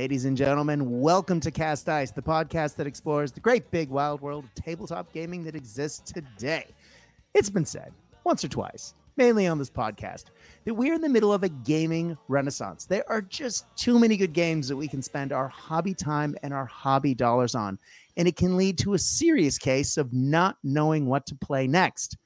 Ladies and gentlemen, welcome to Cast Dice, the podcast that explores the great big wild world of tabletop gaming that exists today. It's been said once or twice, mainly on this podcast, that we're in the middle of a gaming renaissance. There are just too many good games that we can spend our hobby time and our hobby dollars on, and it can lead to a serious case of not knowing what to play next.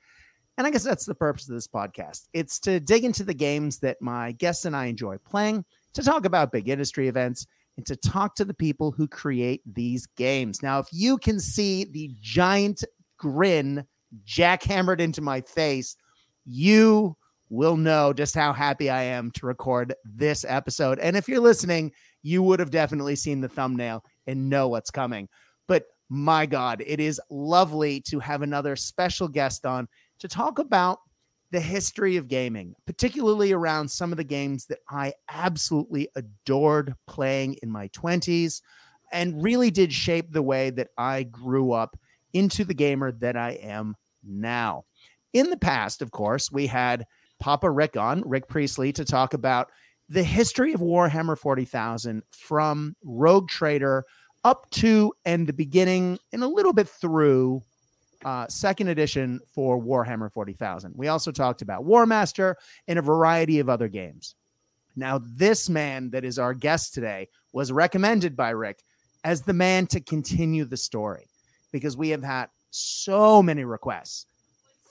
And I guess that's the purpose of this podcast. It's to dig into the games that my guests and I enjoy playing to talk about big industry events and to talk to the people who create these games. Now, if you can see the giant grin jackhammered into my face, you will know just how happy I am to record this episode. And if you're listening, you would have definitely seen the thumbnail and know what's coming. But my God, it is lovely to have another special guest on to talk about the history of gaming, particularly around some of the games that I absolutely adored playing in my 20s and really did shape the way that I grew up into the gamer that I am now. In the past, of course, we had Papa Rick on, Rick Priestley, to talk about the history of Warhammer 40,000 from Rogue Trader up to and the beginning and a little bit through uh, second edition for Warhammer 40,000. We also talked about Warmaster and a variety of other games. Now, this man that is our guest today was recommended by Rick as the man to continue the story because we have had so many requests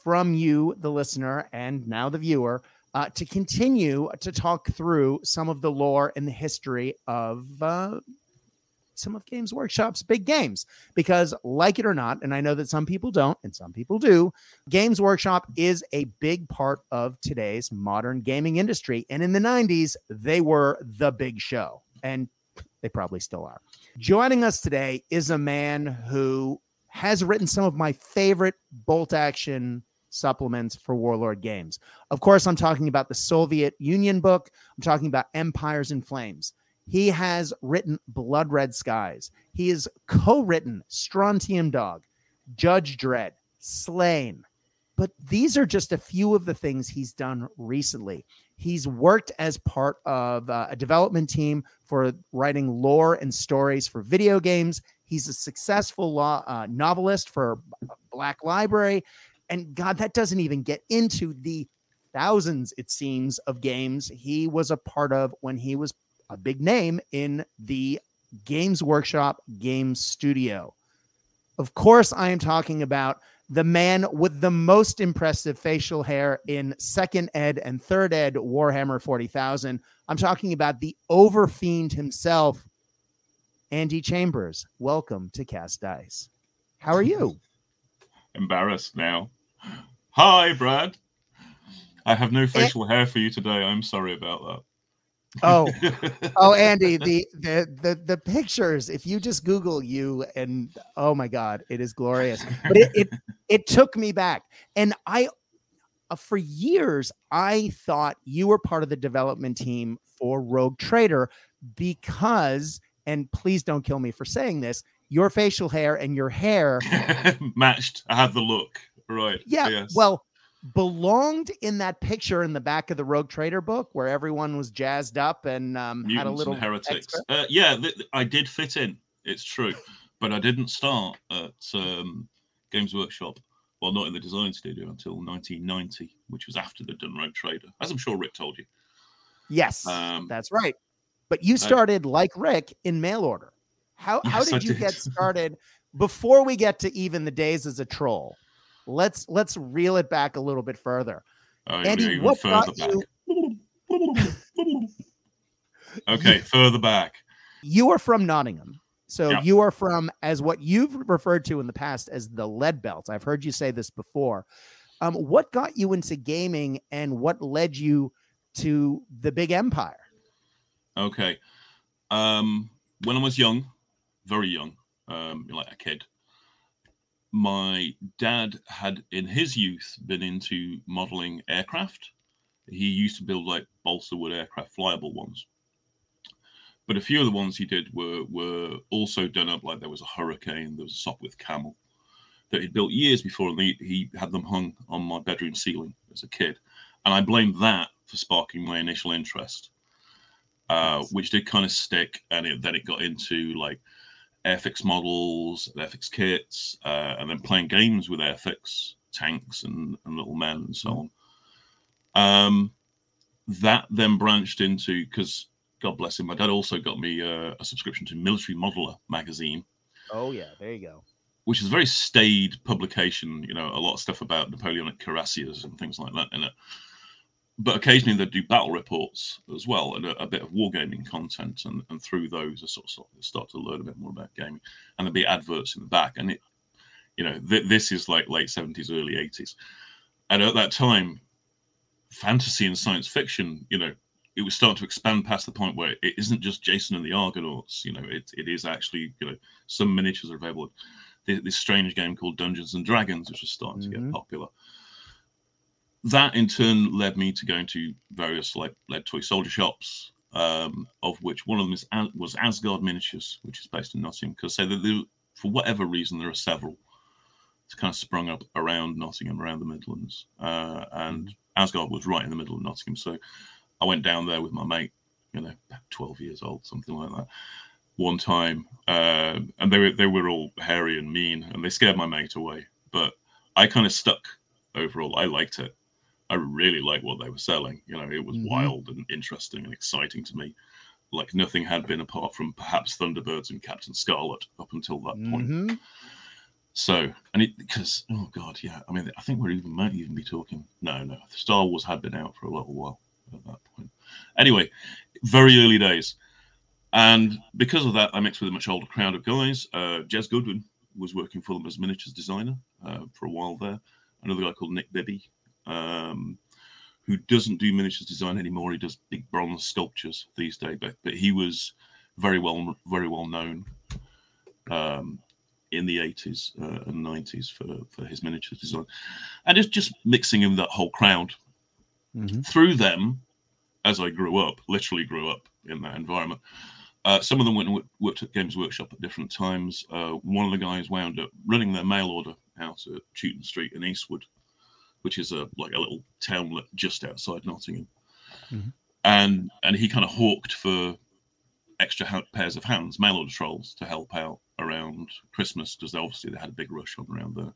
from you, the listener, and now the viewer, uh, to continue to talk through some of the lore and the history of uh, some of Games Workshop's big games because, like it or not, and I know that some people don't and some people do, Games Workshop is a big part of today's modern gaming industry. And in the 90s, they were the big show, and they probably still are. Joining us today is a man who has written some of my favorite bolt action supplements for Warlord games. Of course, I'm talking about the Soviet Union book, I'm talking about Empires in Flames. He has written Blood Red Skies. He has co written Strontium Dog, Judge Dredd, Slain. But these are just a few of the things he's done recently. He's worked as part of uh, a development team for writing lore and stories for video games. He's a successful law, uh, novelist for Black Library. And God, that doesn't even get into the thousands, it seems, of games he was a part of when he was a big name in the Games Workshop Game Studio. Of course, I am talking about the man with the most impressive facial hair in second ed and third ed Warhammer 40,000. I'm talking about the overfiend himself, Andy Chambers. Welcome to Cast Dice. How are you? Embarrassed now. Hi, Brad. I have no eh. facial hair for you today. I'm sorry about that. Oh, oh, Andy, the, the the the pictures. If you just Google you, and oh my God, it is glorious. But it it, it took me back, and I, uh, for years, I thought you were part of the development team for Rogue Trader because, and please don't kill me for saying this, your facial hair and your hair matched. I had the look, right? Yeah. Yes. Well, belonged in that picture in the back of the Rogue Trader book where everyone was jazzed up and um, had a little heretics. Uh, yeah, th- I did fit in. It's true, but I didn't start at um, Games Workshop. Well, not in the design studio until 1990, which was after the done Rogue Trader, as I'm sure Rick told you. Yes, um, that's right. But you started like Rick in mail order. How how yes, did you did. get started? Before we get to even the days as a troll, let's let's reel it back a little bit further. Oh, Andy, what got back. you? okay, further back. You are from Nottingham. So yep. you are from as what you've referred to in the past as the lead belt. I've heard you say this before. Um, what got you into gaming and what led you to the big empire? Okay. Um, when I was young, very young, um, like a kid, my dad had in his youth been into modeling aircraft. He used to build like balsa wood aircraft, flyable ones. But a few of the ones he did were were also done up like there was a hurricane, there was a Sopwith camel that he'd built years before, and he, he had them hung on my bedroom ceiling as a kid. And I blame that for sparking my initial interest. uh, which did kind of stick, and it, then it got into like Airfix models, Airfix kits, uh, and then playing games with Airfix tanks and, and little men and so on. Um, that then branched into because God bless him, my dad also got me uh, a subscription to Military Modeler magazine, Oh yeah, there you go. which is a very staid publication. You know, a lot of stuff about Napoleonic cuirassiers and things like that in it. But occasionally they do battle reports as well and a, a bit of wargaming content. And, and through those, I sort of start, start to learn a bit more about gaming. And there'll be adverts in the back. And it, you know, th- this is like late 70s, early 80s. And at that time, fantasy and science fiction, you know, it was starting to expand past the point where it isn't just Jason and the Argonauts. You know, it, it is actually, you know, some miniatures are available. This, this strange game called Dungeons and Dragons, which was starting to Mhm. get popular. That in turn led me to going to various like lead toy soldier shops, um, of which one of them is was Asgard Miniatures, which is based in Nottingham. Because say that for whatever reason there are several. It's kind of sprung up around Nottingham, around the Midlands, uh, and Asgard was right in the middle of Nottingham. So I went down there with my mate, you know, about 12 years old, something like that, one time. Uh, and they were, they were all hairy and mean, and they scared my mate away. But I kind of stuck overall. I liked it. I really liked what they were selling. You know, it was Mhm. wild and interesting and exciting to me, like nothing had been apart from perhaps Thunderbirds and Captain Scarlet up until that point. Mhm. So, and it because oh god, yeah. I mean, I think we're even might even be talking. No, no, Star Wars had been out for a little while at that point. Anyway, very early days, and because of that, I mixed with a much older crowd of guys. Uh, Jez Goodwin was working for them as miniatures designer uh, for a while there. Another guy called Nick Bibby, um, who doesn't do miniatures design anymore. He does big bronze sculptures these days, but but he was very well very well known. Um, in the 80s uh, and 90s for, for his miniatures design. And it's just mixing in that whole crowd. Mhm. Through them, as I grew up, literally grew up in that environment, uh, some of them went and worked at Games Workshop at different times. Uh, one of the guys wound up running their mail order out at Chewton Street in Eastwood, which is a like a little townlet just outside Nottingham. Mhm. And and he kind of hawked for extra ha- pairs of hands, mail order trolls, to help out around Christmas because obviously they had a big rush on around there.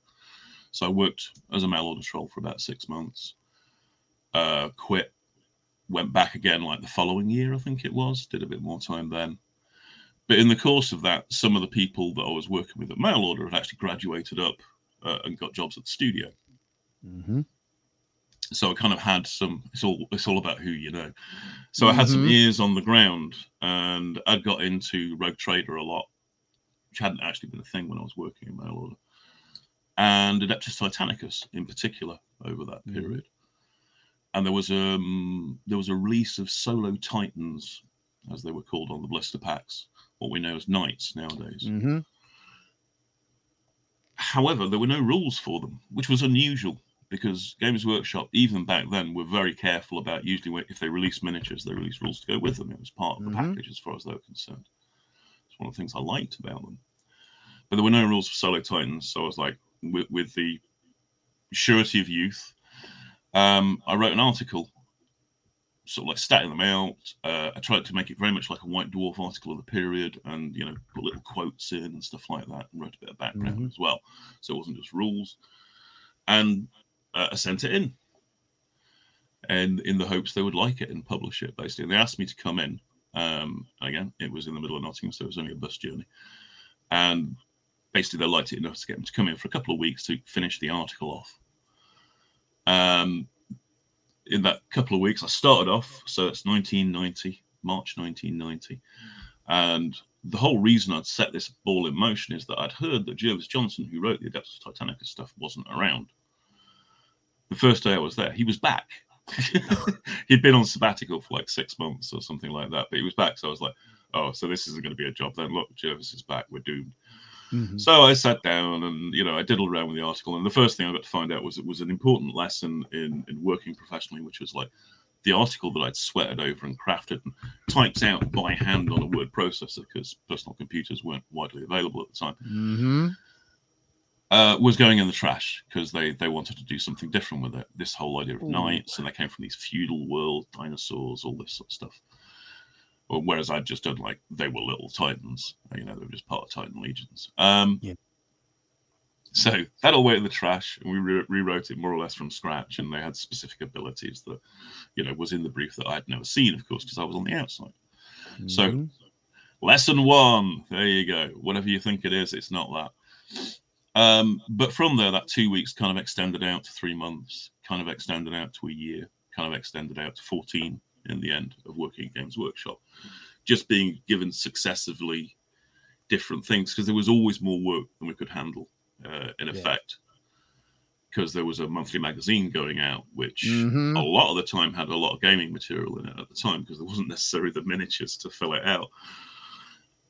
So I worked as a mail order troll for about six months. Uh, quit, went back again like the following year, I think it was. Did a bit more time then. But in the course of that, some of the people that I was working with at mail order had actually graduated up uh, and got jobs at the studio. Mhm. So I kind of had some. It's all it's all about who you know. So I had some years on the ground, and I'd got into Rogue Trader a lot, which hadn't actually been a thing when I was working in mail order, and Adeptus Titanicus in particular over that Mhm. period. And there was um there was a release of Solo Titans, as they were called on the blister packs, what we know as Knights nowadays. Mhm. However, there were no rules for them, which was unusual because Games Workshop, even back then, were very careful about usually when- if they released miniatures, they released rules to go with them. It was part of the Mhm. package as far as they were concerned. It's one of the things I liked about them. But there were no rules for Solo Titans, so I was like, with, with the surety of youth, um, I wrote an article, sort of like statting them out. Uh, I tried to make it very much like a White Dwarf article of the period, and you know, put little quotes in and stuff like that, and wrote a bit of background Mhm. as well, so it wasn't just rules. And uh, sent it in, and in the hopes they would like it and publish it. Basically, and they asked me to come in. Um, again, it was in the middle of Nottingham, so it was only a bus journey, and basically they liked it enough to get them to come in for a couple of weeks to finish the article off. Um, in that couple of weeks, I started off. So it's 1990, March 1990, and the whole reason I'd set this ball in motion is that I'd heard that Jervis Johnson, who wrote the Adeptus Titanicus stuff, wasn't around. The first day I was there, he was back. He'd been on sabbatical for like six months or something like that, but he was back. So I was like, oh, so this isn't going to be a job then. Look, Jervis is back. We're doomed. Mhm. So I sat down and you know I diddled around with the article, and the first thing I got to find out was it was an important lesson in in working professionally, which was like the article that I'd sweated over and crafted and typed out by hand on a word processor because personal computers weren't widely available at the time Mhm. Uh, was going in the trash because they they wanted to do something different with it. This whole idea of Ooh. knights, and they came from these feudal world dinosaurs, all this sort of stuff. Well, whereas I'd just done like they were little titans, you know, they were just part of Titan Legions. Um, Yeah. So that all went in the trash, and we re- rewrote it more or less from scratch. And they had specific abilities that, you know, was in the brief that I'd never seen, of course, because I was on the outside. So- Mhm. Lesson one. There you go. Whatever you think it is, it's not that. Um, but from there, that two weeks kind of extended out to three months, kind of extended out to a year, kind of extended out to 14 in the end of working at Games Workshop. Just being given successively different things because there was always more work than we could handle, uh, in effect. Because there was a monthly magazine going out, which Mhm. a lot of the time had a lot of gaming material in it at the time because there wasn't necessarily the miniatures to fill it out.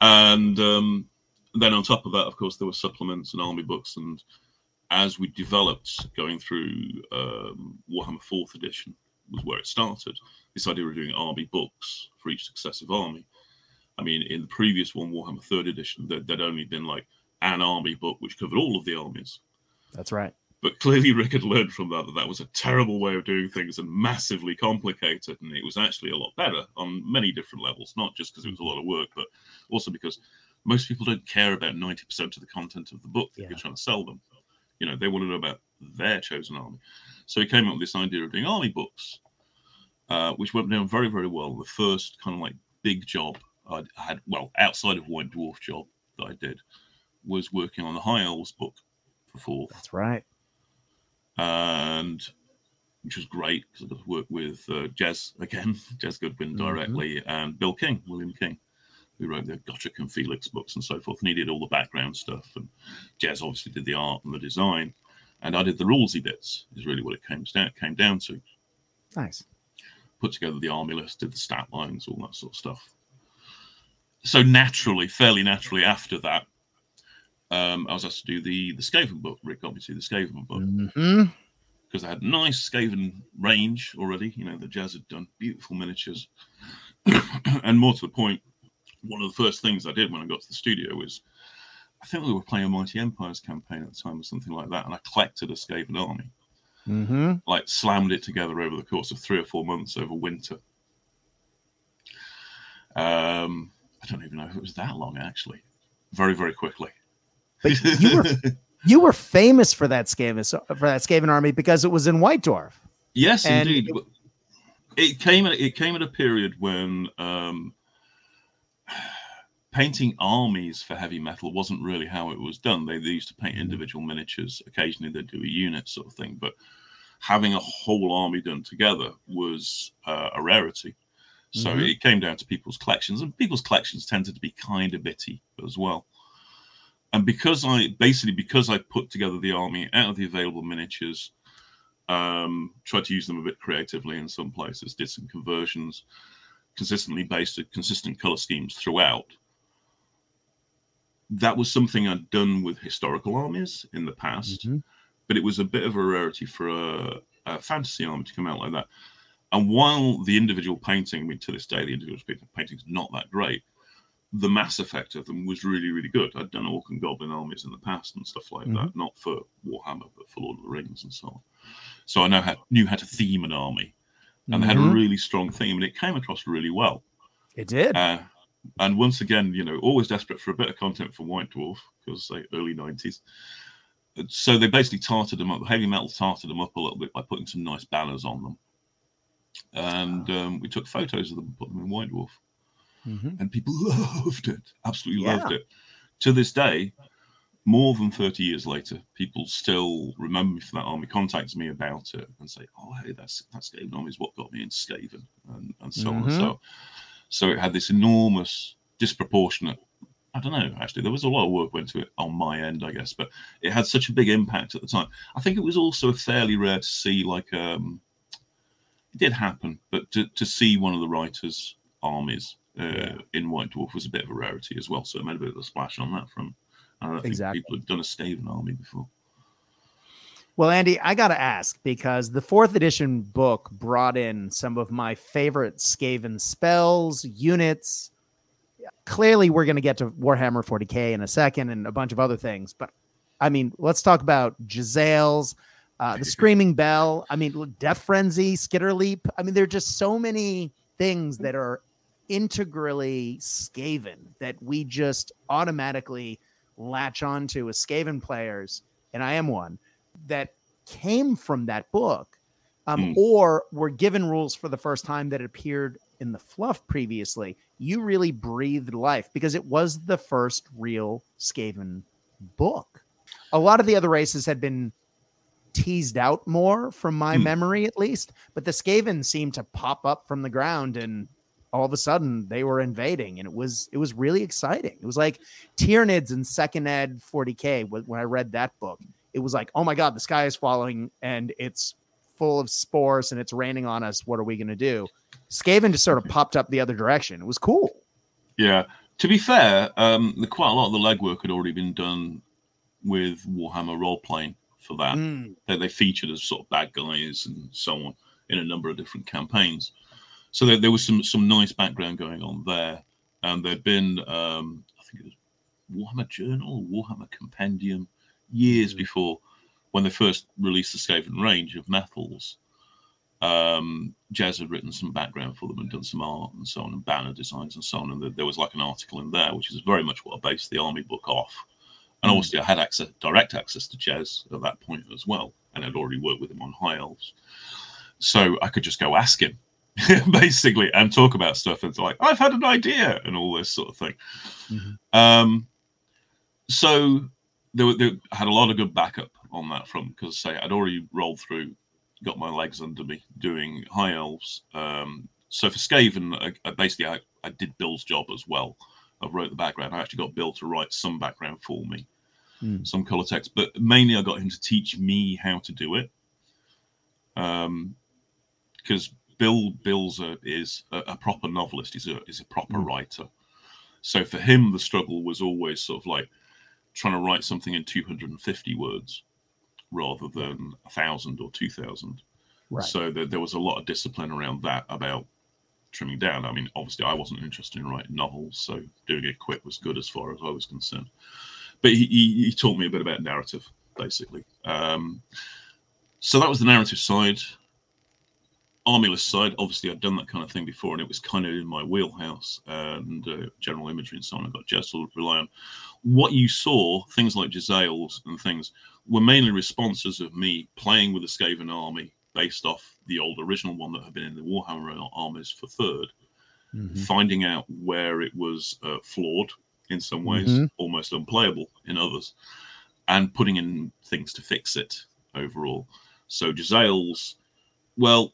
And um, then on top of that, of course, there were supplements and army books. And as we developed going through um, Warhammer Fourth Edition, was where it started. This idea of doing army books for each successive army. I mean, in the previous one, Warhammer Third Edition, there, there'd only been like an army book which covered all of the armies. That's right. But clearly, Rick had learned from that that that was a terrible way of doing things and massively complicated. And it was actually a lot better on many different levels, not just because it was a lot of work, but also because most people don't care about 90% of the content of the book that Yeah. you're trying to sell them. You know, they want to know about their chosen army. So he came up with this idea of doing army books, uh, which went down very, very well. The first kind of like big job I had, well, outside of White Dwarf job that I did, was working on the High Elves book for fourth That's right. and which was great because I got to work with uh, Jez again, Jez Goodwin Mhm. directly, and Bill King, William King, who wrote the Gotrek and Felix books and so forth. And he did all the background stuff, and Jez obviously did the art and the design, and I did the rulesy bits. Is really what it came down came down to. Nice. Put together the army list, did the stat lines, all that sort of stuff. So naturally, fairly naturally, after that, um, I was asked to do the the Skaven book. Rick obviously the Skaven book because I had nice Skaven range already. You know, the Jez had done beautiful miniatures. and more to the point, one of the first things I did when I got to the studio was I think we were playing a Mighty Empires campaign at the time or something like that. And I collected a Skaven army, hmm like slammed it together over the course of three or four months over winter. Um, I don't even know if it was that long actually. Very, very quickly. But you were you were famous for that Skaven for that Skaven army because it was in White Dwarf. Yes, And indeed. it- It came at it came at a period when um, painting armies for heavy metal wasn't really how it was done. They, they used to paint Mhm. individual miniatures. Occasionally, they'd do a unit sort of thing, but having a whole army done together was uh, a rarity. So Mhm. it came down to people's collections, and people's collections tended to be kind of bitty as well. And because I basically because I put together the army out of the available miniatures, um, tried to use them a bit creatively in some places, did some conversions, consistently based at consistent color schemes throughout. That was something I'd done with historical armies in the past, Mhm. but it was a bit of a rarity for a, a fantasy army to come out like that. And while the individual painting, I mean, to this day, the individual painting is not that great, the mass effect of them was really, really good. I'd done Orc and Goblin armies in the past and stuff like that, not for Warhammer, but for Lord of the Rings and so on. So I know how, knew how to theme an army, and they had a Mhm. really strong theme, and it came across really well. It did. Uh, and once again, you know, always desperate for a bit of content from White Dwarf because they early nineties. So they basically tarted them up. Heavy metal tarted them up a little bit by putting some nice banners on them, and um, we took photos of them and put them in White Dwarf, Mhm. and people loved it, absolutely Yeah. loved it. To this day, more than thirty years later, people still remember me for that army, contact me about it, and say, "Oh, hey, that's that Skaven army is what got me into Skaven," and, and so on and Mhm. so. So it had this enormous, disproportionate. I don't know. Actually, there was a lot of work went to it on my end, I guess, but it had such a big impact at the time. I think it was also fairly rare to see, like, um, it did happen, but to, to see one of the writers' armies uh, Yeah. in White Dwarf was a bit of a rarity as well. So it made a bit of a splash on that front. I don't Exactly. people have done a Skaven army before. Well, Andy, I got to ask because the fourth edition book brought in some of my favorite Skaven spells, units. Clearly, we're going to get to Warhammer 40k in a second and a bunch of other things. But I mean, let's talk about Jezzails, uh, the Screaming Bell. I mean, Death Frenzy, Skitter Leap. I mean, there are just so many things that are integrally Skaven that we just automatically latch onto as Skaven players, and I am one that came from that book, um, mm. or were given rules for the first time that appeared in the fluff previously, you really breathed life because it was the first real Skaven book. A lot of the other races had been teased out more from my mm. memory at least, but the Skaven seemed to pop up from the ground and all of a sudden they were invading and it was it was really exciting. It was like Tyranids and second ed 40k when I read that book. It was like, "Oh my god, the sky is falling and it's full of spores and it's raining on us. What are we going to do?" Skaven just sort of popped up the other direction. It was cool. Yeah. To be fair, um, quite a lot of the legwork had already been done with Warhammer role playing for that. Mm. They, they featured as sort of bad guys and so on in a number of different campaigns. So there, there was some some nice background going on there, and there'd been um, I think it was Warhammer Journal, Warhammer Compendium, years mm. before when they first released the Skaven range of metals. Um, Jez had written some background for them and done some art and so on, and banner designs and so on. And there was like an article in there, which is very much what I based the army book off. And mm. obviously, I had access, direct access to Jez at that point as well, and I'd already worked with him on High Elves, so I could just go ask him, basically, and talk about stuff. And it's like, I've had an idea, and all this sort of thing. Mm-hmm. Um, so there, were there had a lot of good backup on that front because, say, I'd already rolled through, got my legs under me doing High Elves. Um, so for Skaven, I, I basically I, I did Bill's job as well I wrote the background. I actually got Bill to write some background for me, mm. some color text, but mainly I got him to teach me how to do it. Um, because Bill Bill's a, is a, a, proper novelist. He's a is a proper mm. writer. So for him, the struggle was always sort of like trying to write something in 250 words rather than a thousand or two thousand. Right. So there, there was a lot of discipline around that about trimming down. I mean, obviously, I wasn't interested in writing novels, so doing it quick was good as far as I was concerned. But he, he, he taught me a bit about narrative, basically. Um, so that was the narrative side. Army list side, obviously, I'd done that kind of thing before, and it was kind of in my wheelhouse and uh, general imagery and so on. I got Jez to rely on. What you saw, things like Jezzails and things, were mainly responses of me playing with the Skaven army based off the old original one that had been in the Warhammer armies for 3rd mm-hmm. finding out where it was uh, flawed in some ways, mm-hmm. almost unplayable in others, and putting in things to fix it overall. So Jezzails, well,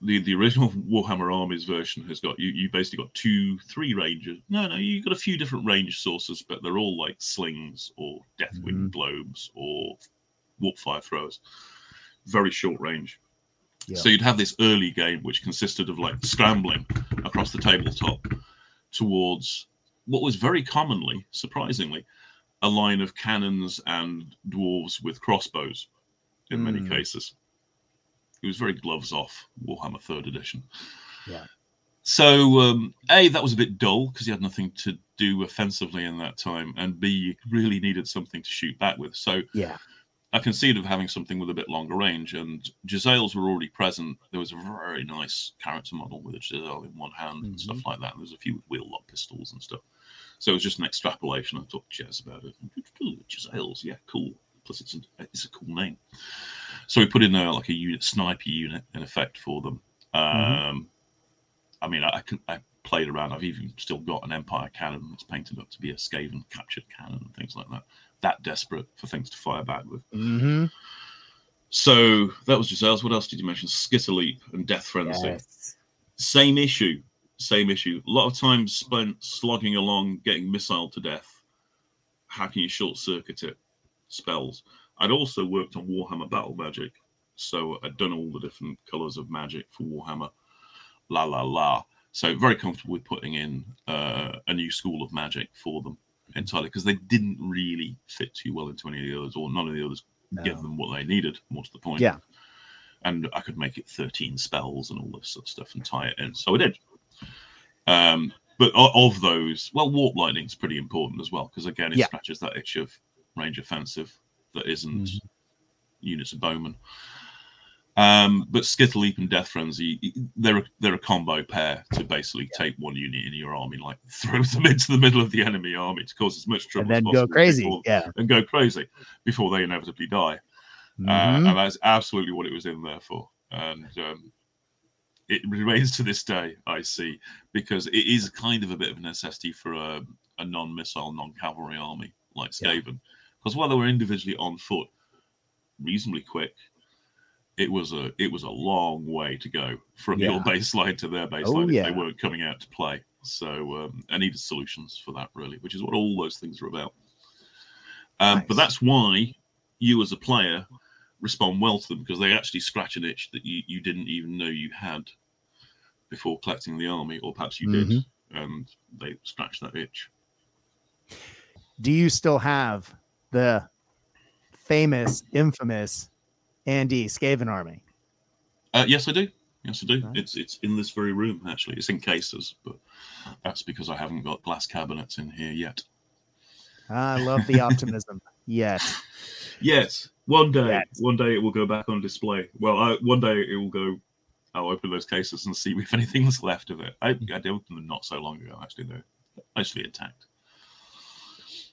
the, the original Warhammer Armies version has got you you basically got two, three ranges. No, no, you've got a few different range sources, but they're all like slings or Deathwind mm-hmm. globes or warp fire throwers very short range. Yeah. So you'd have this early game which consisted of like scrambling across the tabletop towards what was very commonly, surprisingly, a line of cannons and dwarves with crossbows in mm. many cases. It was very gloves off Warhammer Third Edition. Yeah. So um, a that was a bit dull because you had nothing to do offensively in that time, and b you really needed something to shoot back with. So yeah, I conceived of having something with a bit longer range, and Jezzails were already present. There was a very nice character model with a Jezzail in one hand mm-hmm. and stuff mm-hmm. like that. And was a few wheel lock pistols and stuff. So it was just an extrapolation. I talked to Jez about it. Jezzails, yeah, cool. Plus, it's a, it's a cool name. So we put in a, like a unit, sniper unit, in effect for them. Mm-hmm. Um, I mean, I, I, I played around. I've even still got an Empire cannon that's painted up to be a Skaven captured cannon and things like that that desperate for things to fire back with. Mm-hmm. So that was Jezzails. What else did you mention? Skitterleap and Death Frenzy. Yes. Same issue. Same issue. A lot of time spent slogging along, getting missile to death. How can you short circuit it? Spells. I'd also worked on Warhammer Battle Magic, so I'd done all the different colors of magic for Warhammer. La la la. So very comfortable with putting in uh, a new school of magic for them entirely because they didn't really fit too well into any of the others, or none of the others no. gave them what they needed. More to the point, yeah. And I could make it thirteen spells and all this sort of stuff and tie it in, so I did. Um, but of those, well, warp lightning is pretty important as well because again, it yeah. scratches that itch of range offensive that isn't mm-hmm. units of bowmen. Um, but Skitterleap and Death Frenzy, they're a, they're a combo pair to basically yeah. take one unit in your army, like throw them into the middle of the enemy army to cause as much trouble and then go crazy, before, yeah, and go crazy before they inevitably die. Uh, mm-hmm. Uh, and that's absolutely what it was in there for. And um, it remains to this day, I see, because it is kind of a bit of a necessity for a, a non-missile, non-cavalry army like Skaven, because while they were individually on foot, reasonably quick it was a it was a long way to go from yeah. your baseline to their baseline oh, yeah. if they weren't coming out to play. So um, I needed solutions for that really, which is what all those things are about. Um, nice. But that's why you as a player respond well to them because they actually scratch an itch that you, you didn't even know you had before collecting the army, or perhaps you mm-hmm. did, and they scratch that itch. Do you still have the famous, infamous Andy Skaven army? Uh, yes, I do. Yes, I do. Nice. It's it's in this very room actually. It's in cases, but that's because I haven't got glass cabinets in here yet. I love the optimism. yet. Yes, one day, one day it will go back on display. Well, I, one day it will go. I'll open those cases and see if anything's left of it. I, I opened them not so long ago. Actually, they're mostly intact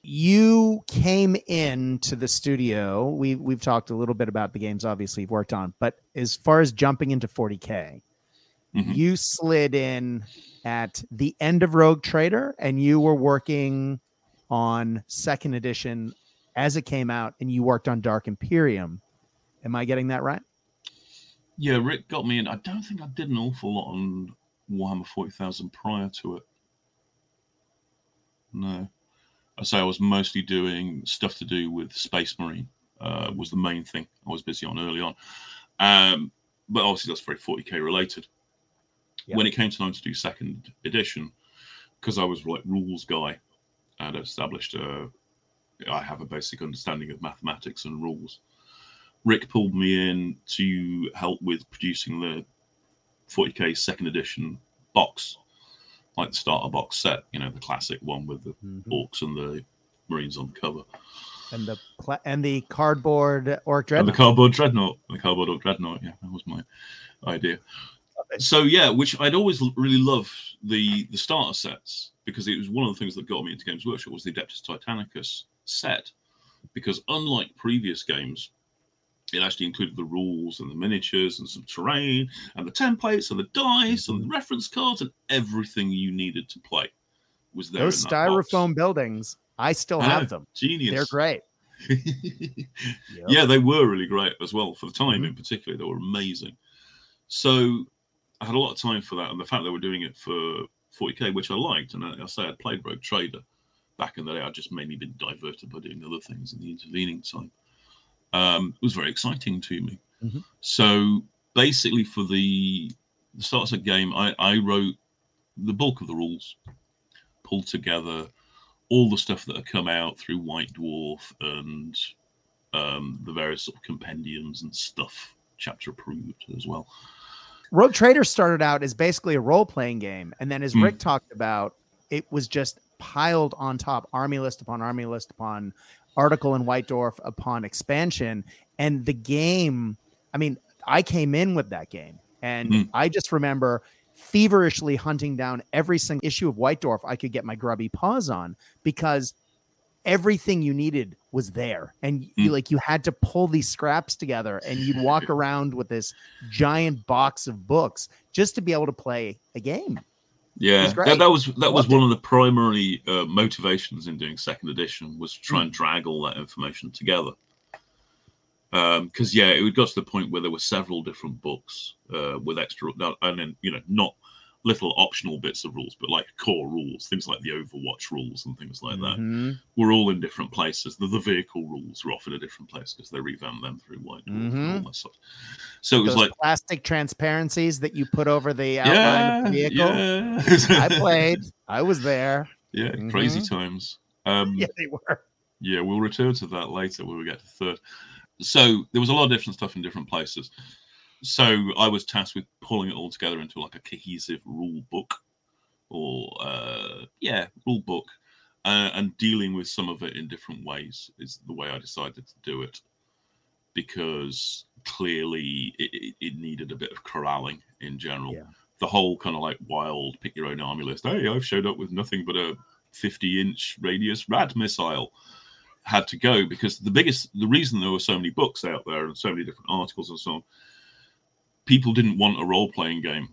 you came in to the studio. We we've talked a little bit about the games obviously you've worked on, but as far as jumping into 40K, mm-hmm. you slid in at the end of Rogue Trader and you were working on second edition as it came out and you worked on Dark Imperium. Am I getting that right? Yeah, Rick got me in. I don't think I did an awful lot on Warhammer 40,000 prior to it. No. I say I was mostly doing stuff to do with Space Marine. Uh, was the main thing I was busy on early on. Um, but obviously that's very 40k related. Yep. When it came time to do second edition, because I was like rules guy and established a, I have a basic understanding of mathematics and rules. Rick pulled me in to help with producing the 40k second edition box like the starter box set, you know, the classic one with the mm-hmm. orcs and the marines on the cover. And the pla- and the cardboard orc dreadnought. And the cardboard dreadnought. The cardboard orc dreadnought. Yeah, that was my idea. So yeah, which I'd always really loved the the starter sets because it was one of the things that got me into Games Workshop was the Adeptus Titanicus set. Because unlike previous games, it actually included the rules and the miniatures and some terrain and the templates and the dice and the reference cards and everything you needed to play was there. Those styrofoam buildings, I still have them. Genius. They're great. yep. Yeah, they were really great as well for the time mm-hmm. in particular. They were amazing. So I had a lot of time for that, and the fact that we're doing it for 40k, which I liked, and I, I say I played Rogue Trader back in the day. I just mainly been diverted by doing other things in the intervening time um, was very exciting to me. Mm-hmm. So basically, for the, the starts of game, I, I wrote the bulk of the rules, pulled together all the stuff that had come out through White Dwarf and um, the various sort of compendiums and stuff, chapter approved as well. Rogue Trader started out as basically a role playing game. And then, as mm. Rick talked about, it was just piled on top, army list upon army list upon article in White Dwarf upon expansion. And the game, I mean, I came in with that game and mm. I just remember feverishly hunting down every single issue of White Dwarf I could get my grubby paws on because everything you needed was there and mm. you like you had to pull these scraps together and you'd walk around with this giant box of books just to be able to play a game yeah, that, that, was that was one of the primary uh, motivations in doing second edition was to try and hmm. drag all that information together. Because um, yeah, it got to the point where there were several different books uh, with extra, and then you know not little optional bits of rules, but like core rules, things like the Overwatch rules and things like mm-hmm. that, were all in different places. The, the vehicle rules were often a different place because they revamped them through White Dwarf mm-hmm. and all that stuff. So it was like plastic transparencies that you put over the outline yeah, of the vehicle. Yeah. I played. I was there. Yeah, mm-hmm. crazy times. Um, yeah, they were. Yeah, we'll return to that later when we get to third. So there was a lot of different stuff in different places so I was tasked with pulling it all together into like a cohesive rule book, or uh, yeah, rule book, uh, and dealing with some of it in different ways is the way I decided to do it, because clearly it, it, needed a bit of corralling in general. Yeah. The whole kind of like wild pick your own army list. Hey, I've showed up with nothing but a 50 inch radius rad missile had to go because the biggest the reason there were so many books out there and so many different articles and so on people didn't want a role playing game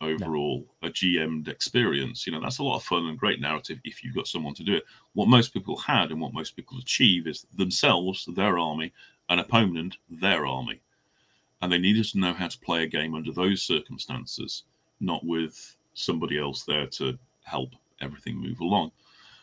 overall no. a gm'd experience. You know that's a lot of fun and great narrative if you've got someone to do it. What most people had and what most people achieve is themselves their army an opponent their army. And they needed to know how to play a game under those circumstances not with somebody else there to help everything move along.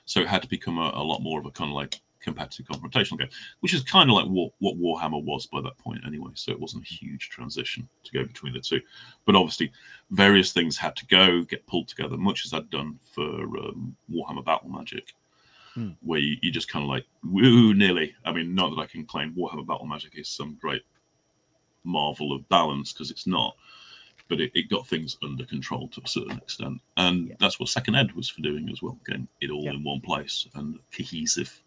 So it had to become a, a lot more of a kind of like competitive confrontational game, which is kind of like what, what Warhammer was by that point anyway. So it wasn't a huge transition to go between the two. But obviously, various things had to go, get pulled together, much as I'd done for um, Warhammer Battle Magic, hmm. where you, you just kind of like, woo, nearly. I mean, not that I can claim Warhammer Battle Magic is some great marvel of balance, because it's not. But it, it got things under control to a certain extent. And yeah. that's what Second Ed was for doing as well, getting it all yeah. in one place and cohesive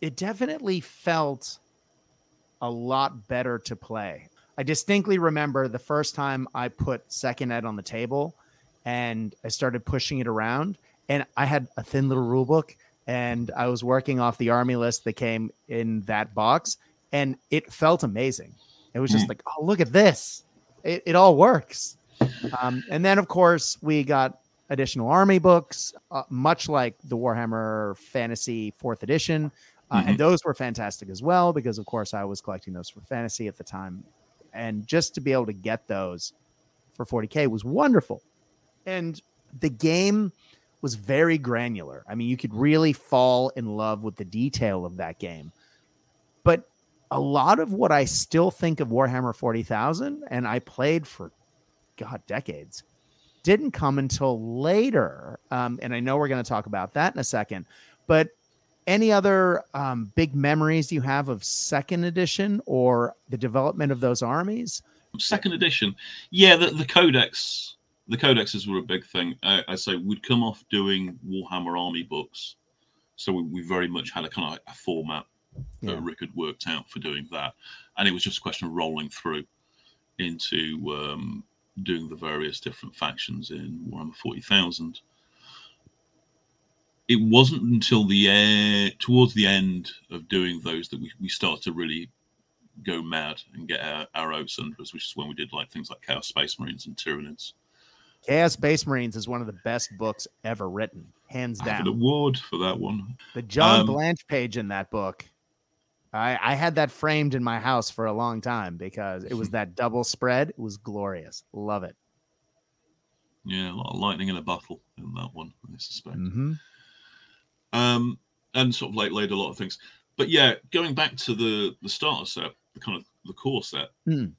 it definitely felt a lot better to play. I distinctly remember the first time I put second ed on the table and I started pushing it around and I had a thin little rule book and I was working off the army list that came in that box and it felt amazing. It was just mm. like, oh, look at this. It, it all works. Um, and then, of course, we got additional army books, uh, much like the Warhammer Fantasy Fourth Edition. Uh, mm-hmm. And those were fantastic as well, because of course I was collecting those for fantasy at the time. And just to be able to get those for 40K was wonderful. And the game was very granular. I mean, you could really fall in love with the detail of that game. But a lot of what I still think of Warhammer 40,000, and I played for, God, decades, didn't come until later. Um, and I know we're going to talk about that in a second. But any other um, big memories you have of second edition or the development of those armies? Second edition, yeah, the, the codex, the codexes were a big thing. I, I say we'd come off doing Warhammer Army books, so we, we very much had a kind of like a format yeah. that Rick had worked out for doing that, and it was just a question of rolling through into um, doing the various different factions in Warhammer Forty Thousand it wasn't until the air towards the end of doing those that we, we started to really go mad and get our, our oats under us, which is when we did like things like Chaos Space Marines and Tyranids. Chaos Space Marines is one of the best books ever written, hands down. an award for that one. The John um, Blanche page in that book. I, I had that framed in my house for a long time because it was that double spread. It was glorious. Love it. Yeah, a lot of lightning in a bottle in that one, I suspect. Mm-hmm um, and sort of like laid a lot of things. But yeah, going back to the the starter set, the kind of the core set, mm.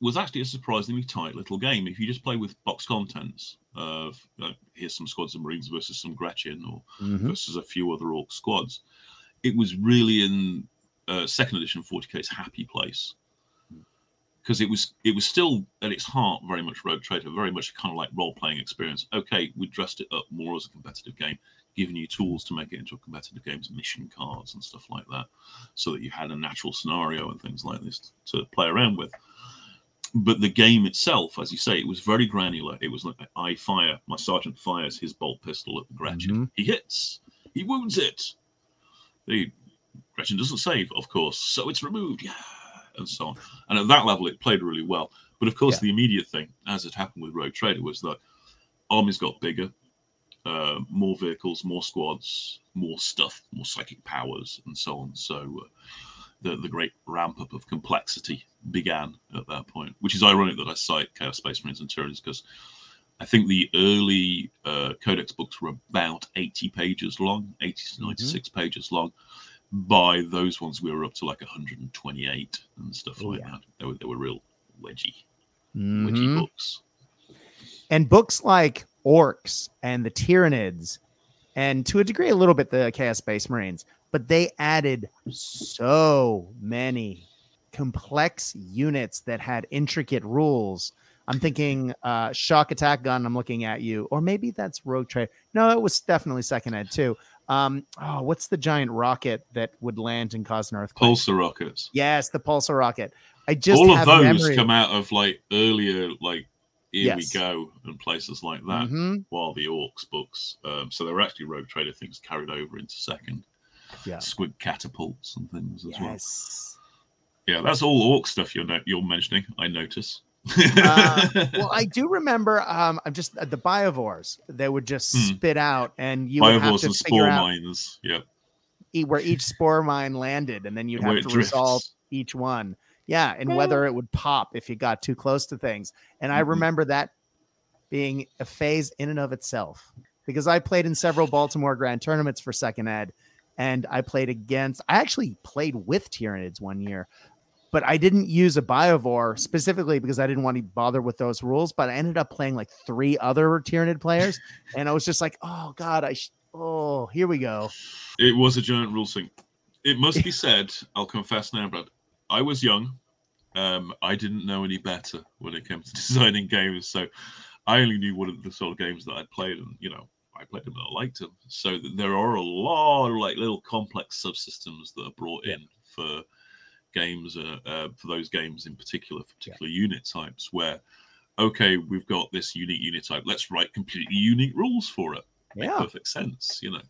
was actually a surprisingly tight little game. If you just play with box contents of uh, here's some squads of Marines versus some Gretchin or mm-hmm. versus a few other Orc squads, it was really in uh, second edition 40k's happy place because it was it was still at its heart very much Rogue Trader, very much kind of like role playing experience. Okay, we dressed it up more as a competitive game giving you tools to make it into a competitive game, mission cards and stuff like that, so that you had a natural scenario and things like this to play around with. But the game itself, as you say, it was very granular. It was like I fire, my sergeant fires his bolt pistol at the Gretchin. Mm-hmm. He hits, he wounds it. The Gretchin doesn't save, of course, so it's removed. Yeah, and so on. And at that level, it played really well. But of course, yeah. the immediate thing, as it happened with Rogue Trader, was that armies got bigger, uh, more vehicles, more squads, more stuff, more psychic powers, and so on. So uh, the the great ramp up of complexity began at that point, which is ironic that I cite Chaos Space Marines and Tyranids because I think the early uh, Codex books were about 80 pages long, 80 to 96 mm-hmm. pages long. By those ones, we were up to like 128 and stuff oh, like yeah. that. They were, they were real wedgy, mm-hmm. wedgy books. And books like orcs and the Tyranids, and to a degree, a little bit the Chaos Space Marines, but they added so many complex units that had intricate rules I'm thinking uh, shock attack gun. I'm looking at you, or maybe that's Rogue Trader. No, it was definitely second ed too. Um, oh, what's the giant rocket that would land and cause an earthquake? Pulsar rockets. Yes, the pulsar rocket. I just all of those memory- come out of like earlier, like here Yes. we go, and places like that. Mhm. While the Orcs books, um, so there were actually Rogue Trader things carried over into second. Yeah. Squid catapults and things as well. Yeah, that's all Orc stuff you're no- you're mentioning. I notice. Uh, well, I do remember. Um, I'm just uh, the biovores. They would just Hmm. spit out, and you would have to and figure spore out mines. Yeah, e- where each spore mine landed, and then you'd have to resolve each one. Yeah, and whether it would pop if you got too close to things. And I Mhm. remember that being a phase in and of itself because I played in several Baltimore Grand tournaments for second ed, and I played against. I actually played with Tyranids one year, but I didn't use a Biovore specifically because I didn't want to bother with those rules. But I ended up playing like three other Tyranid players, and I was just like, oh god, I. Sh- oh, here we go. It was a giant rule sink. It must be said, I'll confess now, Brad. I was young. Um, I didn't know any better when it came to designing games, so I only knew what the sort of games that I'd played, and you know, I played them and I liked them. So there are a lot of like little complex subsystems that are brought Yeah. in for games, uh, uh, for those games in particular, for particular unit types. Where, okay, we've got this unique unit type. Let's write completely unique rules for it make Yeah. perfect sense, you know.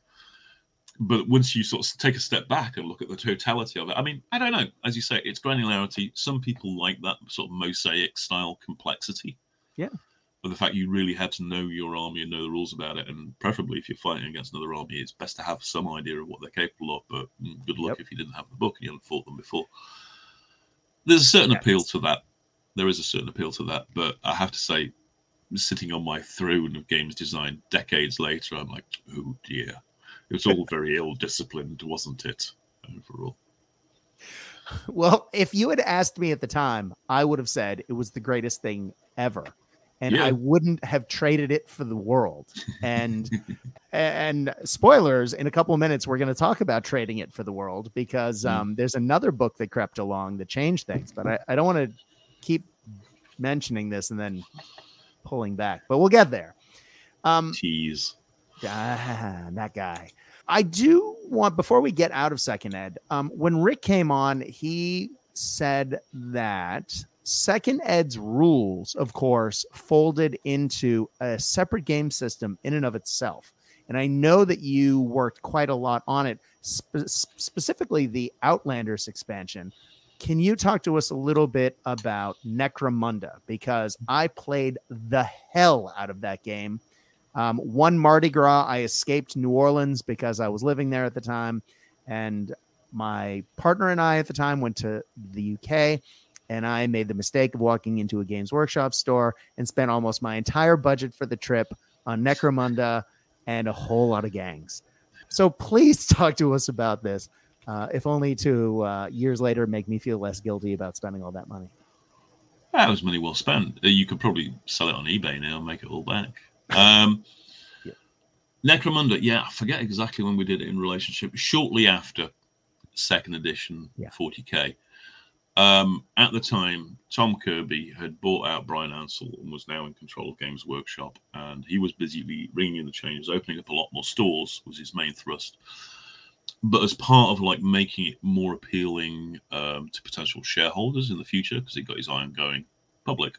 But once you sort of take a step back and look at the totality of it, I mean, I don't know. As you say, it's granularity. Some people like that sort of mosaic style complexity. Yeah. But the fact you really had to know your army and know the rules about it, and preferably if you're fighting against another army, it's best to have some idea of what they're capable of. But mm, good luck Yep. if you didn't have the book and you haven't fought them before. There's a certain appeal to that. There is a certain appeal to that, but I have to say, sitting on my throne of games design decades later, I'm like, oh dear. It was all very ill disciplined, wasn't it? Overall. Well, if you had asked me at the time, I would have said it was the greatest thing ever. And Yeah. I wouldn't have traded it for the world. And and spoilers, in a couple of minutes, we're going to talk about trading it for the world because Mm. um, there's another book that crept along that changed things. But I, I don't want to keep mentioning this and then pulling back. But we'll get there. Um, Tease. Ah, that guy. I do want before we get out of second ed. Um, when Rick came on, he said that second ed's rules, of course, folded into a separate game system in and of itself. And I know that you worked quite a lot on it, spe- specifically the Outlanders expansion. Can you talk to us a little bit about Necromunda? Because I played the hell out of that game. Um, one Mardi Gras, I escaped New Orleans because I was living there at the time, and my partner and I at the time went to the UK, and I made the mistake of walking into a Games Workshop store and spent almost my entire budget for the trip on Necromunda and a whole lot of gangs. So please talk to us about this, uh, if only to uh, years later make me feel less guilty about spending all that money. That was money well spent. You could probably sell it on eBay now and make it all back. Um, Yeah. Necromunda, yeah, I forget exactly when we did it in relationship. Shortly after second edition, Yeah. 40k. Um, at the time, Tom Kirby had bought out Bryan Ansell and was now in control of Games Workshop, and he was busy ringing in the changes, opening up a lot more stores was his main thrust. But as part of like making it more appealing um, to potential shareholders in the future, because he got his eye on going public,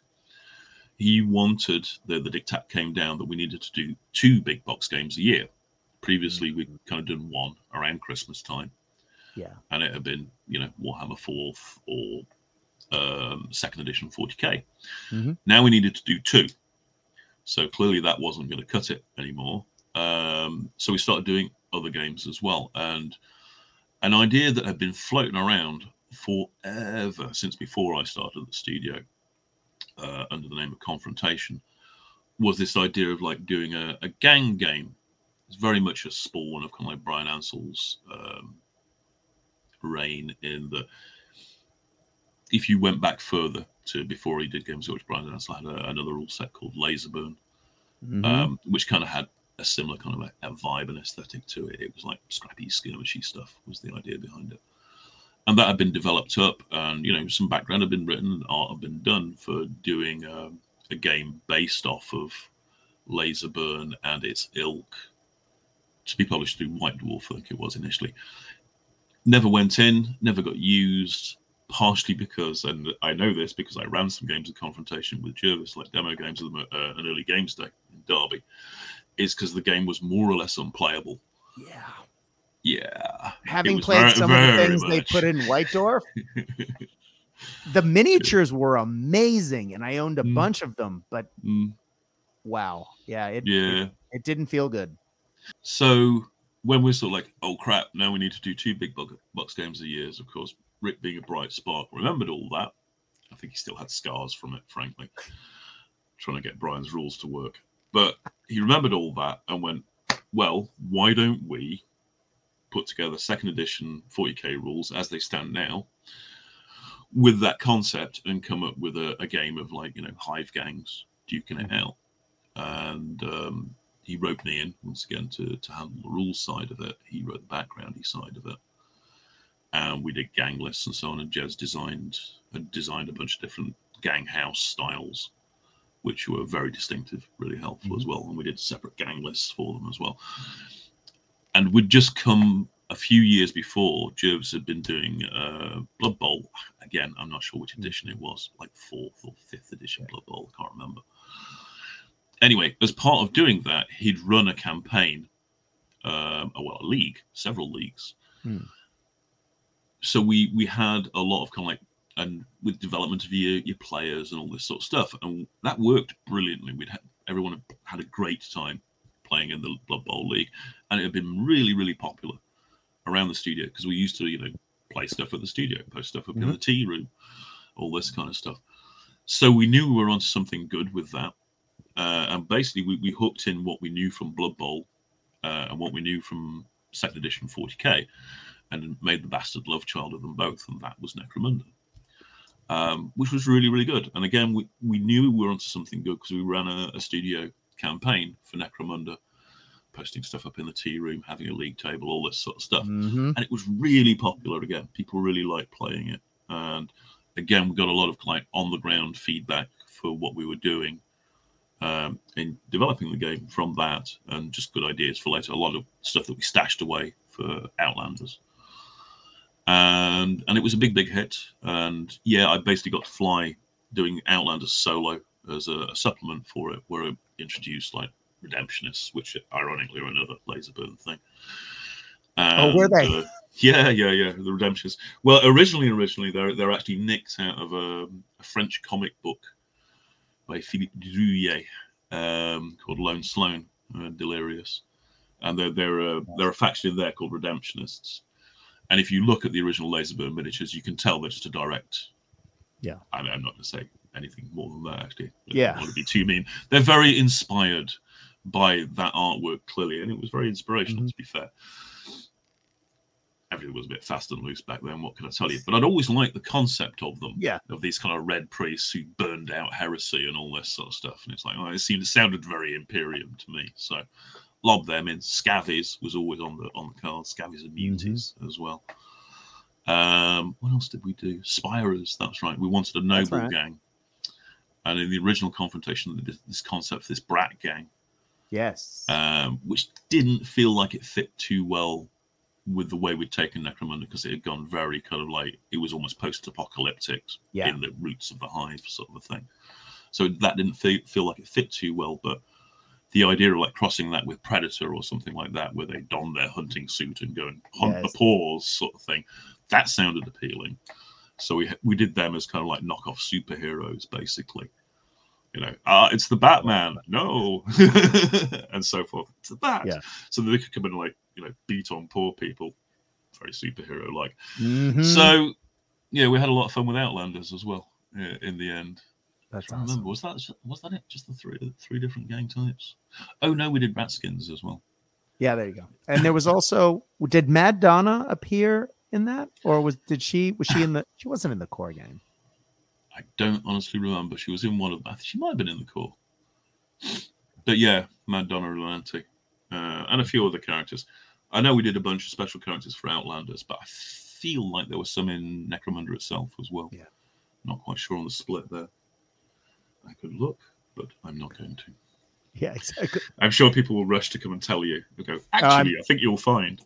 he wanted the the diktat came down that we needed to do two big box games a year. Previously, we'd kind of done one around Christmas time Yeah. and it had been you know Warhammer Fourth or um, Second Edition 40k. Mhm. Now we needed to do two, so clearly that wasn't going to cut it anymore. Um, so we started doing other games as well, and an idea that had been floating around forever since before I started the studio uh, under the name of Confrontation was this idea of like doing a, a gang game. It's very much a spawn of kind of like Bryan Ansell's um, reign in the if you went back further to before he did games which Bryan Ansell had a, another rule set called Laserburn, Mhm. um, which kind of had a similar kind of a, a vibe and aesthetic to it. It was like scrappy, skirmishy stuff was the idea behind it. And that had been developed up, and you know some background had been written, art had been done for doing um, a game based off of Laserburn and its ilk to be published through White Dwarf, I think it was initially. Never went in, never got used, partially because, and I know this because I ran some games of confrontation with Jervis, like demo games of the, uh, an early games day in Derby, is because the game was more or less unplayable. Yeah. Yeah. Having played very- some of the very things they put in White Dwarf, the miniatures were amazing, and I owned a Mm. bunch of them. But Mm, wow, yeah, it, yeah. it it didn't feel good. So when we're sort of like, oh crap, now we need to do two big box games a year, of course, Rick being a bright spark remembered all that. I think he still had scars from it, frankly, trying to get Bryan's rules to work. But he remembered all that and went, well, why don't we put together second edition 40k rules as they stand now with that concept and come up with a, a game of like, you know, hive gangs, duking it out. And um, he roped me in once again to, to handle the rules side of it. He wrote the backgroundy side of it. And we did gang lists and so on. And Jez designed had designed a bunch of different gang house styles, which were very distinctive, really helpful as well. And we did separate gang lists for them as well. And we'd just come a few years before, Jervis had been doing uh, Blood Bowl. Again, I'm not sure which edition it was, like fourth or fifth edition Blood Bowl. I can't remember anyway, as part of doing that, he'd run a campaign, um, well, a league, several leagues. Hmm. So we we had a lot of kind of like, and with development of your your players and all this sort of stuff, and that worked brilliantly. We'd had everyone had, had a great time playing in the Blood Bowl league, and it had been really really popular around the studio because we used to you know play stuff at the studio, post stuff up in Mhm. the tea room, all this kind of stuff. So we knew we were onto something good with that uh, and basically we, we hooked in what we knew from Blood Bowl uh, and what we knew from second edition 40k and made the bastard love child of them both and that was Necromunda um, which was really really good and again we, we knew we were onto something good because we ran a, a studio campaign for Necromunda posting stuff up in the tea room having a league table all this sort of stuff Mhm. and it was really popular again. People really liked playing it, and again, we got a lot of like on the ground feedback for what we were doing um, in developing the game from that, and just good ideas for later. A lot of stuff that we stashed away for Outlanders, and and it was a big, big hit. And yeah, I basically got to fly doing Outlanders solo as a, a supplement for it, where I introduced like Redemptionists, which ironically are another Laserburn thing. Oh, were they? uh, yeah, yeah, yeah. The Redemptionists. Well, originally, originally they're they're actually nicked out of a, a French comic book by Philippe Druillet um, called Lone Sloane, uh, Delirious, and they're they're a, they're a faction in there called Redemptionists. And if you look at the original Laserburn miniatures, you can tell they're just a direct. Yeah. I mean, I'm not going to say anything more than that. Actually, I don't Yeah. want to be too mean. They're very inspired by that artwork clearly, and it was very inspirational. Mhm. To be fair, everything was a bit fast and loose back then. What can I tell you? But I'd always liked the concept of them. Yeah. Of these kind of red priests who burned out heresy and all this sort of stuff. And it's like, oh, it seemed it sounded very Imperium to me. So lob them in. Scavies was always on the on the card. Scavies and muties as well. Um, what else did we do? Spyrers. That's right. We wanted a noble right. gang. And in the original confrontation, this- this concept for this brat gang Yes. um, which didn't feel like it fit too well with the way we'd taken Necromunda because it had gone very kind of like it was almost post-apocalyptic Yeah. in the roots of the hive sort of a thing. So that didn't feel, feel like it fit too well. But the idea of like crossing that with Predator or something like that, where they don their hunting suit and go and hunt Yes. the paws sort of thing, that sounded appealing. So we we did them as kind of like knockoff superheroes, basically. You know, ah, it's the Batman, no, and so forth. It's the Bat. Yeah. So they could come in and like you know beat on poor people, very superhero like. Mhm. So yeah, we had a lot of fun with Outlanders as well. uh, In the end, That's I awesome. remember was that was that it? Just the three three different gang types. Oh no, we did Ratskins as well. Yeah, there you go. And there was also did Mad Donna appear in that, or was did she was she in the she wasn't in the core game? I don't honestly remember. She was in one of. Think she might have been in the core. But yeah, Mad Donna Rolanti, uh, and a few other characters. I know we did a bunch of special characters for Outlanders, but I feel like there was some in Necromunda itself as well. Yeah. Not quite sure on the split there. I could look. but I'm not going to. Yeah, exactly. I'm sure people will rush to come and tell you. Go, Um, actually, I think you'll find.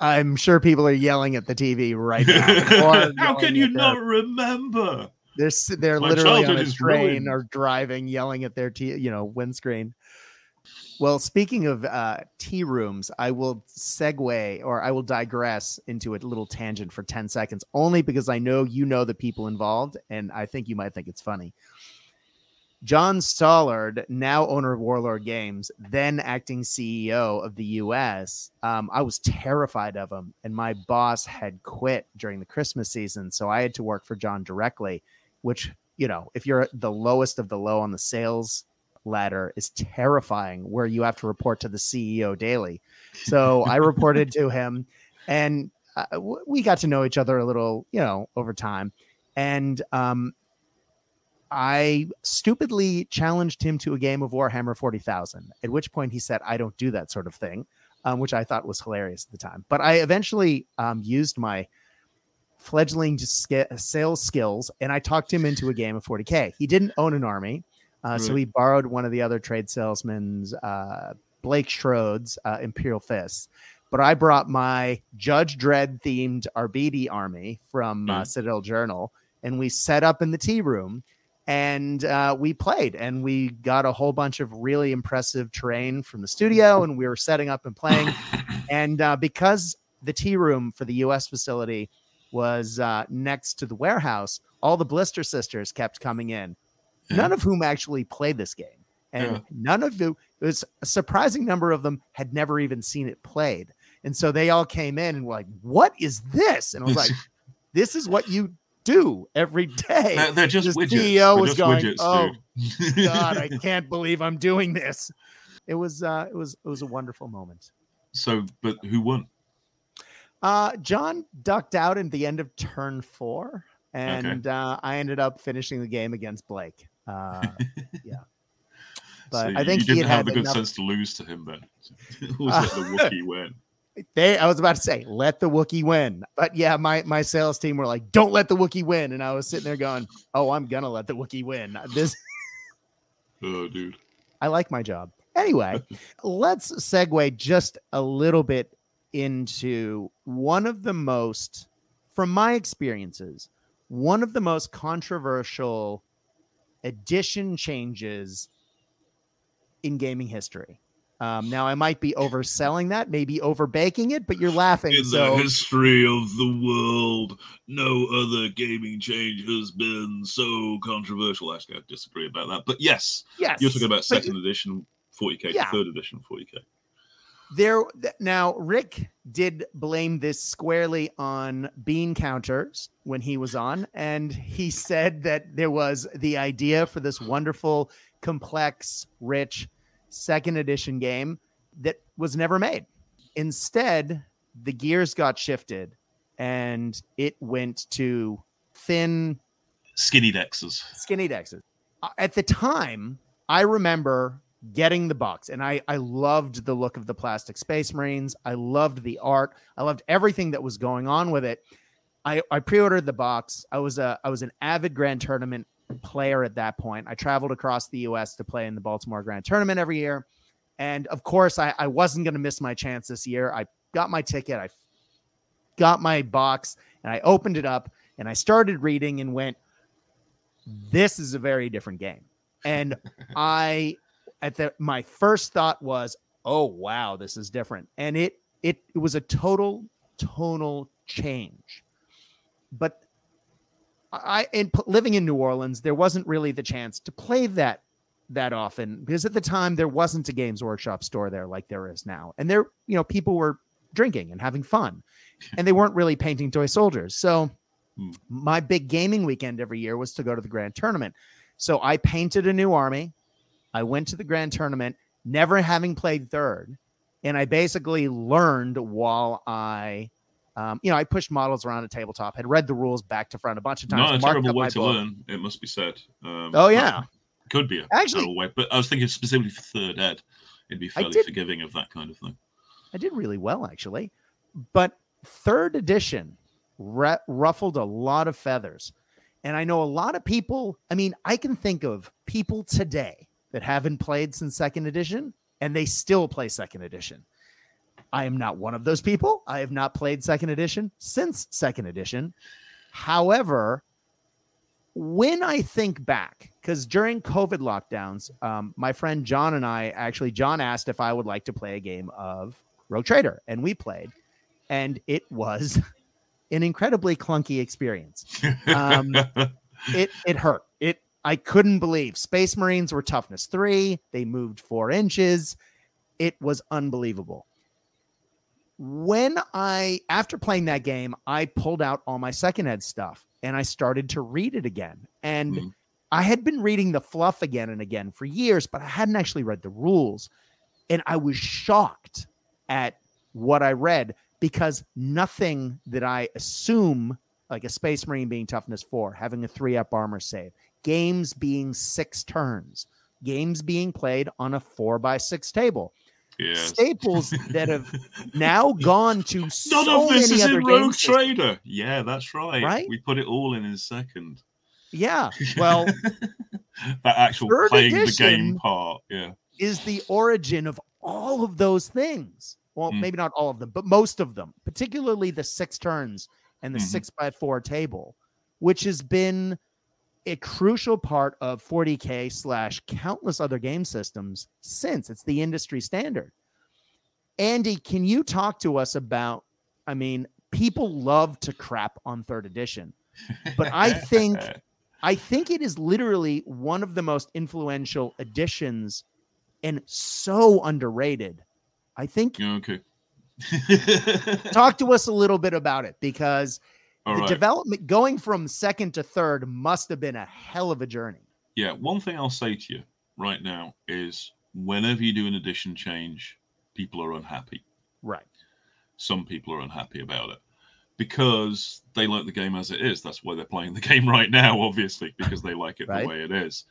I'm sure people are yelling at the TV right now. How can you their- not remember? They're they're My literally on a train ruined. or driving, yelling at their t- you know windscreen. Well, speaking of uh, tea rooms, I will segue or I will digress into a little tangent for ten seconds, only because I know you know the people involved, and I think you might think it's funny. John Stallard, now owner of Warlord Games, then acting CEO of the US, um, I was terrified of him. And my boss had quit during the Christmas season. So I had to work for John directly, which, you know, if you're the lowest of the low on the sales ladder, is terrifying where you have to report to the CEO daily. So I reported to him and uh, we got to know each other a little, you know, over time. And um, I stupidly challenged him to a game of Warhammer 40,000, at which point he said, I don't do that sort of thing, um, which I thought was hilarious at the time. But I eventually um, used my fledgling sales skills and I talked him into a game of 40K. He didn't own an army, uh, so he borrowed one of the other trade salesmen's, uh, Blake Schroed's uh, Imperial Fists. But I brought my Judge Dredd themed Arbites army from uh, Right. Citadel Journal and we set up in the tea room and uh, we played and we got a whole bunch of really impressive terrain from the studio and we were setting up and playing. And uh, because the tea room for the us facility was uh, next to the warehouse all the blister sisters kept coming in none of whom actually played this game. And Yeah. none of them it was a surprising number of them had never even seen it played. And so they all came in and were like what is this? And i was like this is what you do every day they're, they're just this widgets. CEO They're was going, widgets, "Oh. God, I can't believe I'm doing this. It was uh it was it was a wonderful moment. so, but who won? Uh John ducked out in the end of turn four, and uh I ended up finishing the game against Blake. Uh yeah. But So I think you he didn't had, have the good enough, sense to lose to him then. was let the Wookiee win. They I was about to say, let the Wookiee win. But yeah, my my sales team were like, don't let the Wookiee win. And I was sitting there going, Oh, I'm gonna let the Wookiee win. This Oh, dude. I like my job. Anyway, let's segue just a little bit into one of the most, from my experiences, one of the most controversial addition changes in gaming history. Um, now, I might be overselling that, maybe overbaking it, but you're laughing. In so, the history of the world, no other gaming change has been so controversial. Actually, I disagree about that. But yes, yes, you're talking about second edition 40k Yeah. third edition 40k. there th- now rick did blame this squarely on bean counters when he was on and he said that there was the idea for this wonderful complex rich second edition game that was never made instead the gears got shifted and it went to thin Skinny Dexes. skinny dexes. Uh, At the time, I remember getting the box and I, I loved the look of the plastic space marines. I loved the art. I loved everything that was going on with it. I, I pre-ordered the box. I was a I was an avid grand tournament player at that point. I traveled across the US to play in the Baltimore Grand Tournament every year. And of course, I, I wasn't going to miss my chance this year. I got my ticket. I got my box and I opened it up and I started reading and went, this is a very different game. And I at the my first thought was, oh wow, this is different. And it it it was a total tonal change. But I in living in New Orleans, there wasn't really the chance to play that that often because at the time there wasn't a Games Workshop store there like there is now. And there, you know, people were drinking and having fun. And they weren't really painting toy soldiers. So Hmm. my big gaming weekend every year was to go to the grand tournament. So I painted a new army. I went to the grand tournament, never having played third. And I basically learned while I, um, you know, I pushed models around a tabletop, had read the rules back to front a bunch of times. Not a terrible way to learn, it must be said. Um, Oh, yeah. Could be a Actually- terrible way. But I was thinking specifically for third ed, it'd be fairly did- forgiving of that kind of thing. I did really well actually, but third edition ru- ruffled a lot of feathers, and I know a lot of people. I mean, I can think of people today that haven't played since second edition and they still play second edition. I am not one of those people. I have not played second edition since second edition. However, when I think back, because during COVID lockdowns, um, my friend John and I actually, John asked if I would like to play a game of Rogue Trader, and we played, and it was an incredibly clunky experience. Um, it it hurt. It I couldn't believe Space Marines were toughness three. They moved four inches. It was unbelievable when I, after playing that game, I pulled out all my second ed stuff and I started to read it again. And mm. I had been reading the fluff again and again for years, but I hadn't actually read the rules. And I was shocked at what I read because nothing that I assume, like a Space Marine being toughness four, having a three up armor save, games being six turns, games being played on a four by six table yes. staples that have now gone to None so of this is in Rogue Trader. Yeah, that's right. Right. We put it all in in second. Yeah. Well, that actual playing the game part. Yeah. Is the origin of all of those things. Well, mm. maybe not all of them, but most of them, particularly the six turns and the mm-hmm. six by four table, which has been a crucial part of 40k slash countless other game systems since it's the industry standard. Andy, can you talk to us about? I mean, people love to crap on third edition, but I think I think it is literally one of the most influential editions and so underrated. I think. Okay. talk to us a little bit about it because all the right. development going from second to third must have been a hell of a journey. Yeah, one thing I'll say to you right now is whenever you do an edition change, people are unhappy. Right. Some people are unhappy about it because they like the game as it is. That's why they're playing the game right now, obviously, because they like it right. the way it is.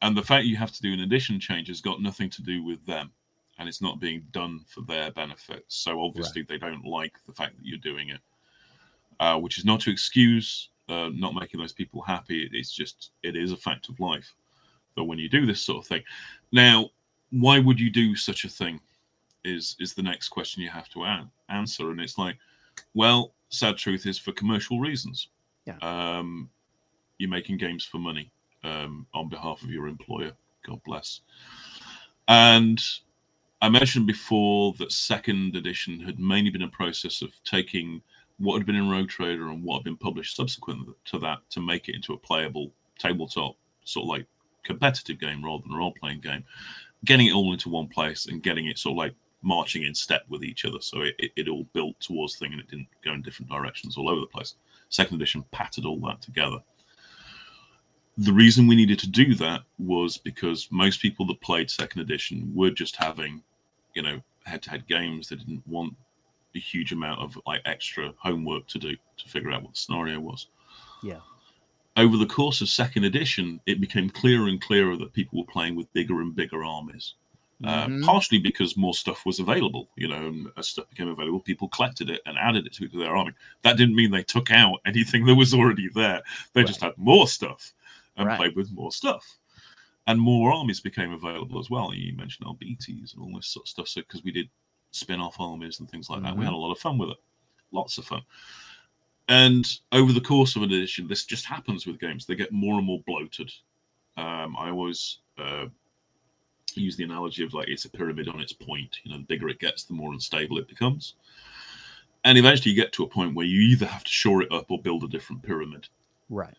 And the fact you have to do an edition change has got nothing to do with them and it's not being done for their benefit. So obviously right. they don't like the fact that you're doing it uh, which is not to excuse uh, not making those people happy. It's just it is a fact of life. But when you do this sort of thing, now why would you do such a thing? Is is the next question you have to an- answer, and it's like, well, sad truth is for commercial reasons. Yeah. Um, you're making games for money um, on behalf of your employer. God bless. And I mentioned before that second edition had mainly been a process of taking what had been in Rogue Trader and what had been published subsequent to that to make it into a playable tabletop sort of like competitive game rather than a role playing game, getting it all into one place and getting it sort of like marching in step with each other. So it, it, it all built towards thing and it didn't go in different directions all over the place. Second edition patted all that together. The reason we needed to do that was because most people that played second edition were just having, you know, head to head games. They didn't want a huge amount of like extra homework to do to figure out what the scenario was. Yeah. Over the course of second edition, it became clearer and clearer that people were playing with bigger and bigger armies. Uh, mm-hmm. Uh, partially because more stuff was available, you know, and as stuff became available, people collected it and added it to, to their army. That didn't mean they took out anything that was already there. They right. just had more stuff and right. played with more stuff. And more armies became available as well. You mentioned LBTs and all this sort of stuff. So, because we did spin-off armies and things like that. Mm-hmm. We had a lot of fun with it, lots of fun. And over the course of an edition, this just happens with games. They get more and more bloated. Um, I always uh, use the analogy of like it's a pyramid on its point. You know, the bigger it gets, the more unstable it becomes. And eventually, you get to a point where you either have to shore it up or build a different pyramid. Right.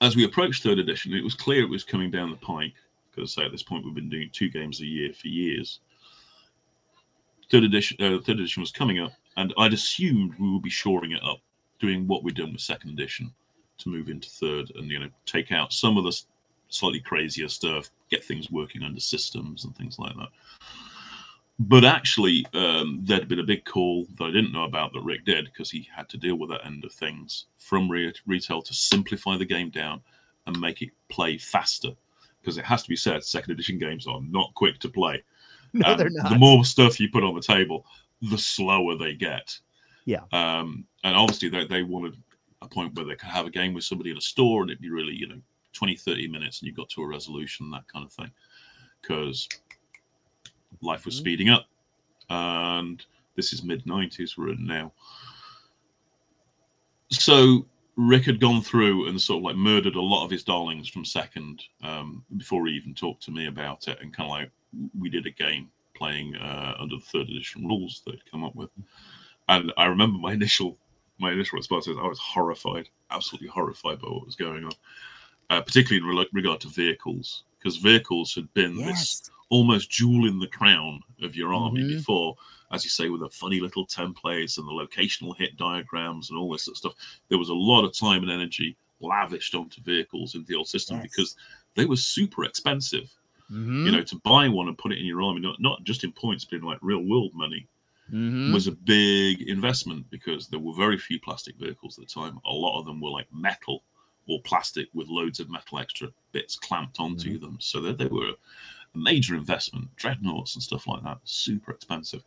As we approached third edition, it was clear it was coming down the pike because say at this point we've been doing two games a year for years third edition uh, third edition was coming up, and I'd assumed we would be shoring it up, doing what we've done with second edition to move into third, and you know take out some of the slightly crazier stuff, get things working under systems and things like that. But actually, um, there'd been a big call that I didn't know about that Rick did because he had to deal with that end of things from re- retail to simplify the game down and make it play faster. Because it has to be said, second edition games are not quick to play. no, um, they're not. The more stuff you put on the table, the slower they get. Yeah. Um, and obviously they, they wanted a point where they could have a game with somebody in a store and it'd be really, you know, 20, 30 minutes and you got to a resolution, that kind of thing. Because life was Mhm. speeding up. And this is mid 90s we're in now. So Rick had gone through and sort of like murdered a lot of his darlings from second um, before he even talked to me about it. And kind of like we did a game playing uh, under the third edition rules that he'd come up with. And I remember my initial my initial response was I was horrified, absolutely horrified by what was going on, uh, particularly in re- regard to vehicles, because vehicles had been this almost jewel in the crown of your army Mhm. before, as you say, with the funny little templates and the locational hit diagrams and all this sort of stuff. There was a lot of time and energy lavished onto vehicles in the old system Yes. because they were super expensive. Mhm. You know, to buy one and put it in your army, not, not just in points, but in like real world money, Mhm. was a big investment because there were very few plastic vehicles at the time. A lot of them were like metal or plastic with loads of metal extra bits clamped onto them. So they, they were a major investment. Dreadnoughts and stuff like that, super expensive.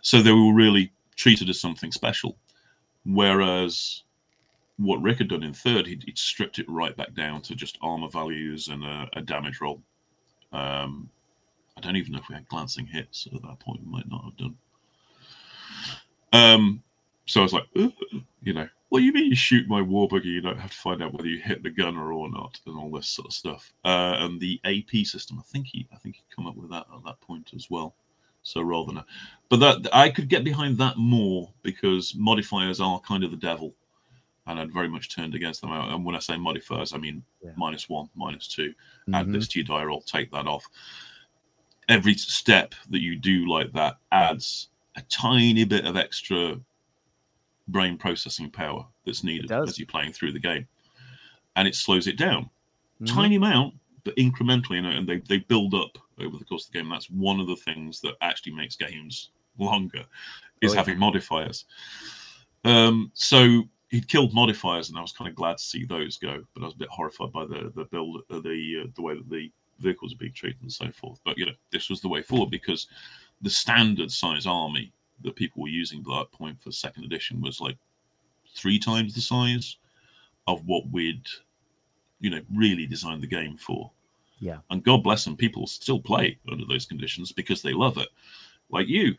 So they were really treated as something special. Whereas what Rick had done in third, he'd, he'd stripped it right back down to just armor values and a, a damage roll. Um, I don't even know if we had glancing hits at that point. We might not have done. Um, so I was like, you know, what do you mean you shoot my war buggy? You don't have to find out whether you hit the gunner or not, and all this sort of stuff. Uh, and the AP system, I think he, I think he come up with that at that point as well. So rather than, a, but that I could get behind that more because modifiers are kind of the devil, and I'd very much turned against them. And when I say modifiers, I mean Yeah. minus one, minus two add Mhm. this to your die roll, take that off. Every step that you do like that adds a tiny bit of extra brain processing power that's needed as you're playing through the game. And it slows it down. Mhm. Tiny amount, but incrementally, you know, and they, they build up over the course of the game. That's one of the things that actually makes games longer is Oh, yeah. having modifiers. Um, so he'd killed modifiers, and I was kind of glad to see those go. But I was a bit horrified by the the build, uh, the uh, the way that the vehicles are being treated and so forth. But you know, this was the way forward because the standard size army that people were using at that point for second edition was like three times the size of what we'd you know really designed the game for. Yeah. And God bless them, people still play under those conditions because they love it, like you.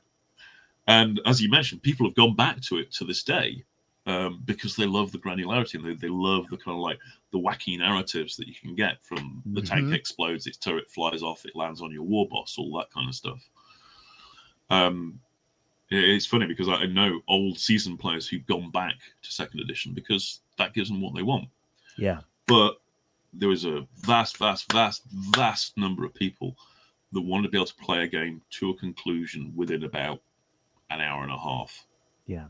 And as you mentioned, people have gone back to it to this day um, because they love the granularity and they, they love the kind of like the wacky narratives that you can get from the tank Mhm. explodes, its turret flies off, it lands on your war boss, all that kind of stuff. Um, it's funny because I know old season players who've gone back to second edition because that gives them what they want. Yeah. But there was a vast, vast, vast, vast number of people that wanted to be able to play a game to a conclusion within about an hour and a half. Yeah.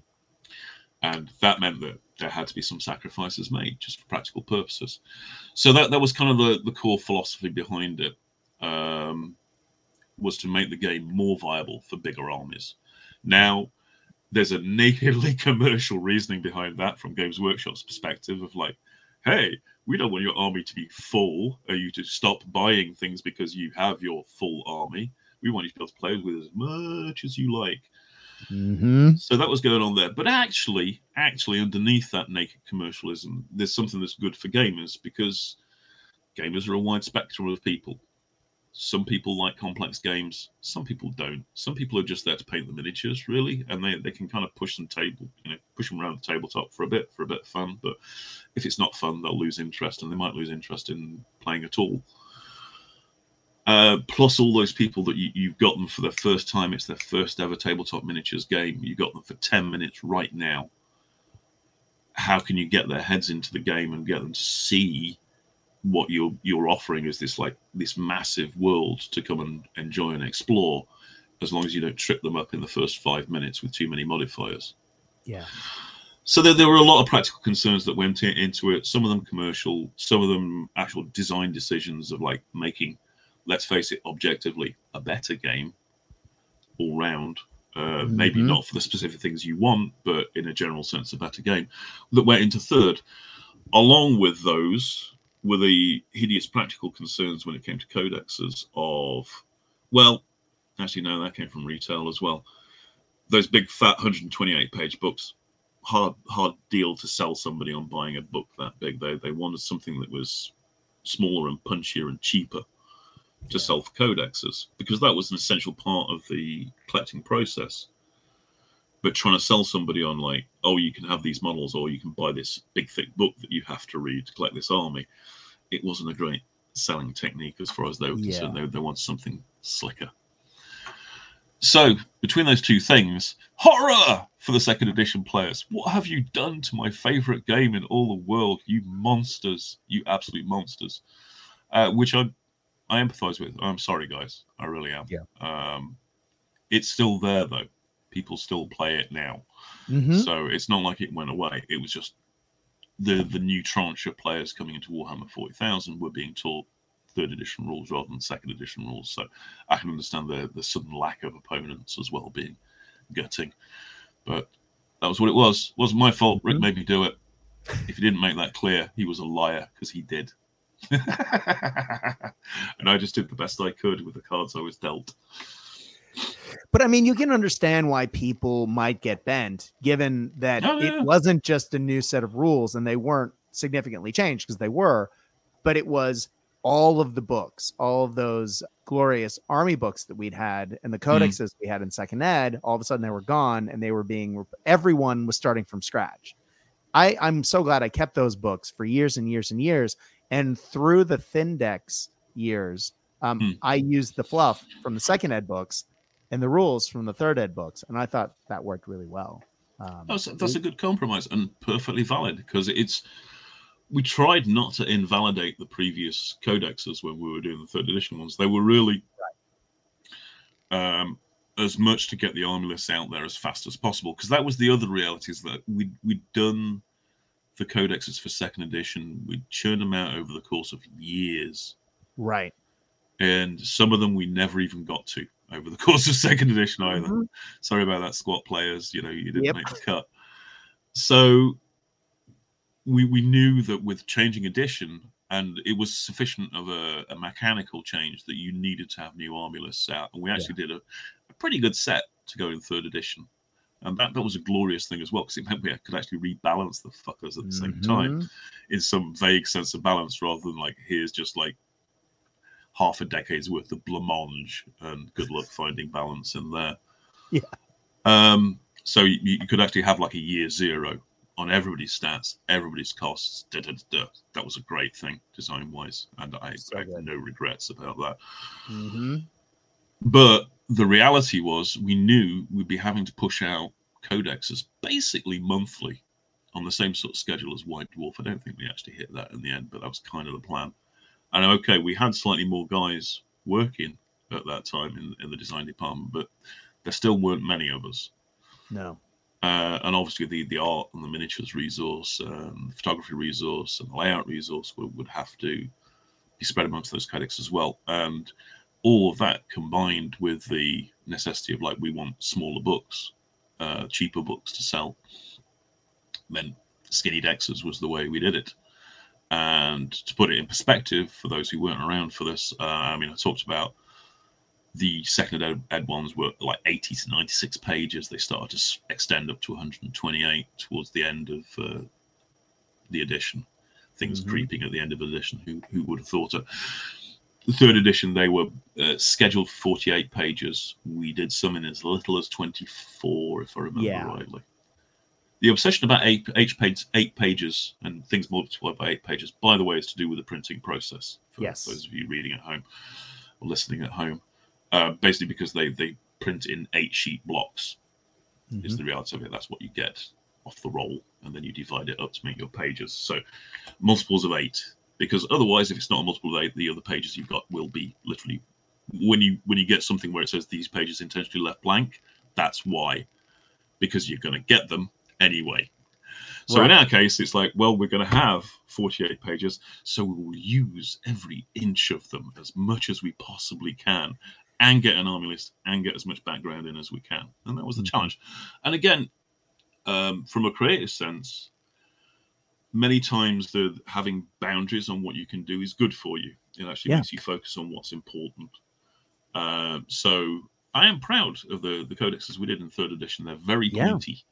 And that meant that there had to be some sacrifices made just for practical purposes. So that, that was kind of the, the core philosophy behind it. Um, was to make the game more viable for bigger armies. Now, there's a nakedly commercial reasoning behind that from Games Workshop's perspective of like, hey, we don't want your army to be full, or you to stop buying things because you have your full army. We want you to be able to play with as much as you like. Mm-hmm. So that was going on there. But actually, actually, underneath that naked commercialism, there's something that's good for gamers because gamers are a wide spectrum of people. Some people like complex games, some people don't. Some people are just there to paint the miniatures, really, and they, they can kind of push them table, you know, push them around the tabletop for a bit, for a bit of fun. But if it's not fun, they'll lose interest, and they might lose interest in playing at all. Uh, plus, all those people that you, you've got them for the first time, it's their first ever tabletop miniatures game. You got them for 10 minutes right now. How can you get their heads into the game and get them to see what you're you're offering is this like this massive world to come and enjoy and explore, as long as you don't trip them up in the first five minutes with too many modifiers. Yeah. So there, there were a lot of practical concerns that went into it. Some of them commercial, some of them actual design decisions of like making, let's face it, objectively a better game all round. Uh, Maybe Mhm. not for the specific things you want, but in a general sense, a better game that went into third. Along with those were the hideous practical concerns when it came to codexes of, well, actually, no, that came from retail as well. Those big fat 128 page books hard hard deal to sell somebody on buying a book that big. They they wanted something that was smaller and punchier and cheaper to sell for codexes because that was an essential part of the collecting process. But trying to sell somebody on like, oh, you can have these models or you can buy this big thick book that you have to read to collect this army, it wasn't a great selling technique as far as they were Yeah. concerned. They, they want something slicker. So between those two things, horror for the second edition players. What have you done to my favorite game in all the world? You monsters, you absolute monsters. Uh, which I, I empathise with. I'm sorry, guys. I really am. Yeah. Um, it's still there though. People still play it now, Mhm. so it's not like it went away. It was just the the new tranche of players coming into Warhammer 40,000 were being taught third edition rules rather than second edition rules. So I can understand the the sudden lack of opponents as well being gutting. But that was what it was. It wasn't my fault. Rick Mhm. made me do it. If he didn't make that clear, he was a liar because he did. and I just did the best I could with the cards I was dealt. But I mean, you can understand why people might get bent, given that Oh, yeah. it wasn't just a new set of rules and they weren't significantly changed because they were, but it was all of the books, all of those glorious army books that we'd had and the Hmm. codexes we had in second ed, all of a sudden they were gone and they were being, everyone was starting from scratch. I, I'm so glad I kept those books for years and years and years. And through the Thindex years, um, Hmm. I used the fluff from the second ed books and the rules from the third ed books, and I thought that worked really well. Um, That's, that's a good compromise and perfectly valid because it's. We tried not to invalidate the previous codexes when we were doing the third edition ones. They were really um, as much to get the army lists out there as fast as possible because that was the other reality is that we we'd done the codexes for second edition. we churn them out over the course of years, right. and some of them we never even got to over the course of second edition either. Mhm. Sorry about that, Squat players. You know, you didn't Yep. make the cut. So we we knew that with changing edition, and it was sufficient of a, a mechanical change that you needed to have new army lists out, and we actually did a, a pretty good set to go in third edition. And that, that was a glorious thing as well because it meant we could actually rebalance the fuckers at the same time Mhm. in some vague sense of balance rather than like here's just like half a decade's worth of blancmange and good luck finding balance in there. Yeah. Um. So you, you could actually have like a year zero on everybody's stats, everybody's costs. Da, da, da. That was a great thing design wise, and I, So I have no regrets about that. Mhm. But the reality was, we knew we'd be having to push out codexes basically monthly on the same sort of schedule as White Dwarf. I don't think we actually hit that in the end, but that was kind of the plan. And okay, we had slightly more guys working at that time in, in the design department, but there still weren't many of us. No. Uh, and obviously, the, the art and the miniatures resource, um, photography resource, and the layout resource would, would have to be spread amongst those codexes as well. And all of that combined with the necessity of like we want smaller books, uh, cheaper books to sell, then skinny dexes was the way we did it. And to put it in perspective for those who weren't around for this, uh, I mean, I talked about the second ed, ed ones were like 80 to 96 pages. They started to extend up to 128 towards the end of uh, the edition. Things Mhm. creeping at the end of edition. Who who would have thought it? The third edition, they were uh, scheduled 48 pages. We did some in as little as 24, if I remember Yeah. rightly. The obsession about eight, eight, page, eight pages and things multiplied by eight pages, by the way, is to do with the printing process. For Yes. those of you reading at home or listening at home, uh, basically because they they print in eight sheet blocks is Mhm. the reality of it. That's what you get off the roll, and then you divide it up to make your pages. So multiples of eight, because otherwise, if it's not a multiple of eight, the other pages you've got will be literally when you when you get something where it says these pages intentionally left blank. That's why, because you're going to get them anyway. So in our case, it's like, well, we're going to have 48 pages, so we will use every inch of them as much as we possibly can and get an army list and get as much background in as we can. And that was the Mhm. challenge. And again, um, from a creative sense, many times the having boundaries on what you can do is good for you. It actually Yeah. makes you focus on what's important. Um, so I am proud of the the codexes we did in third edition. They're very Yeah. pointy,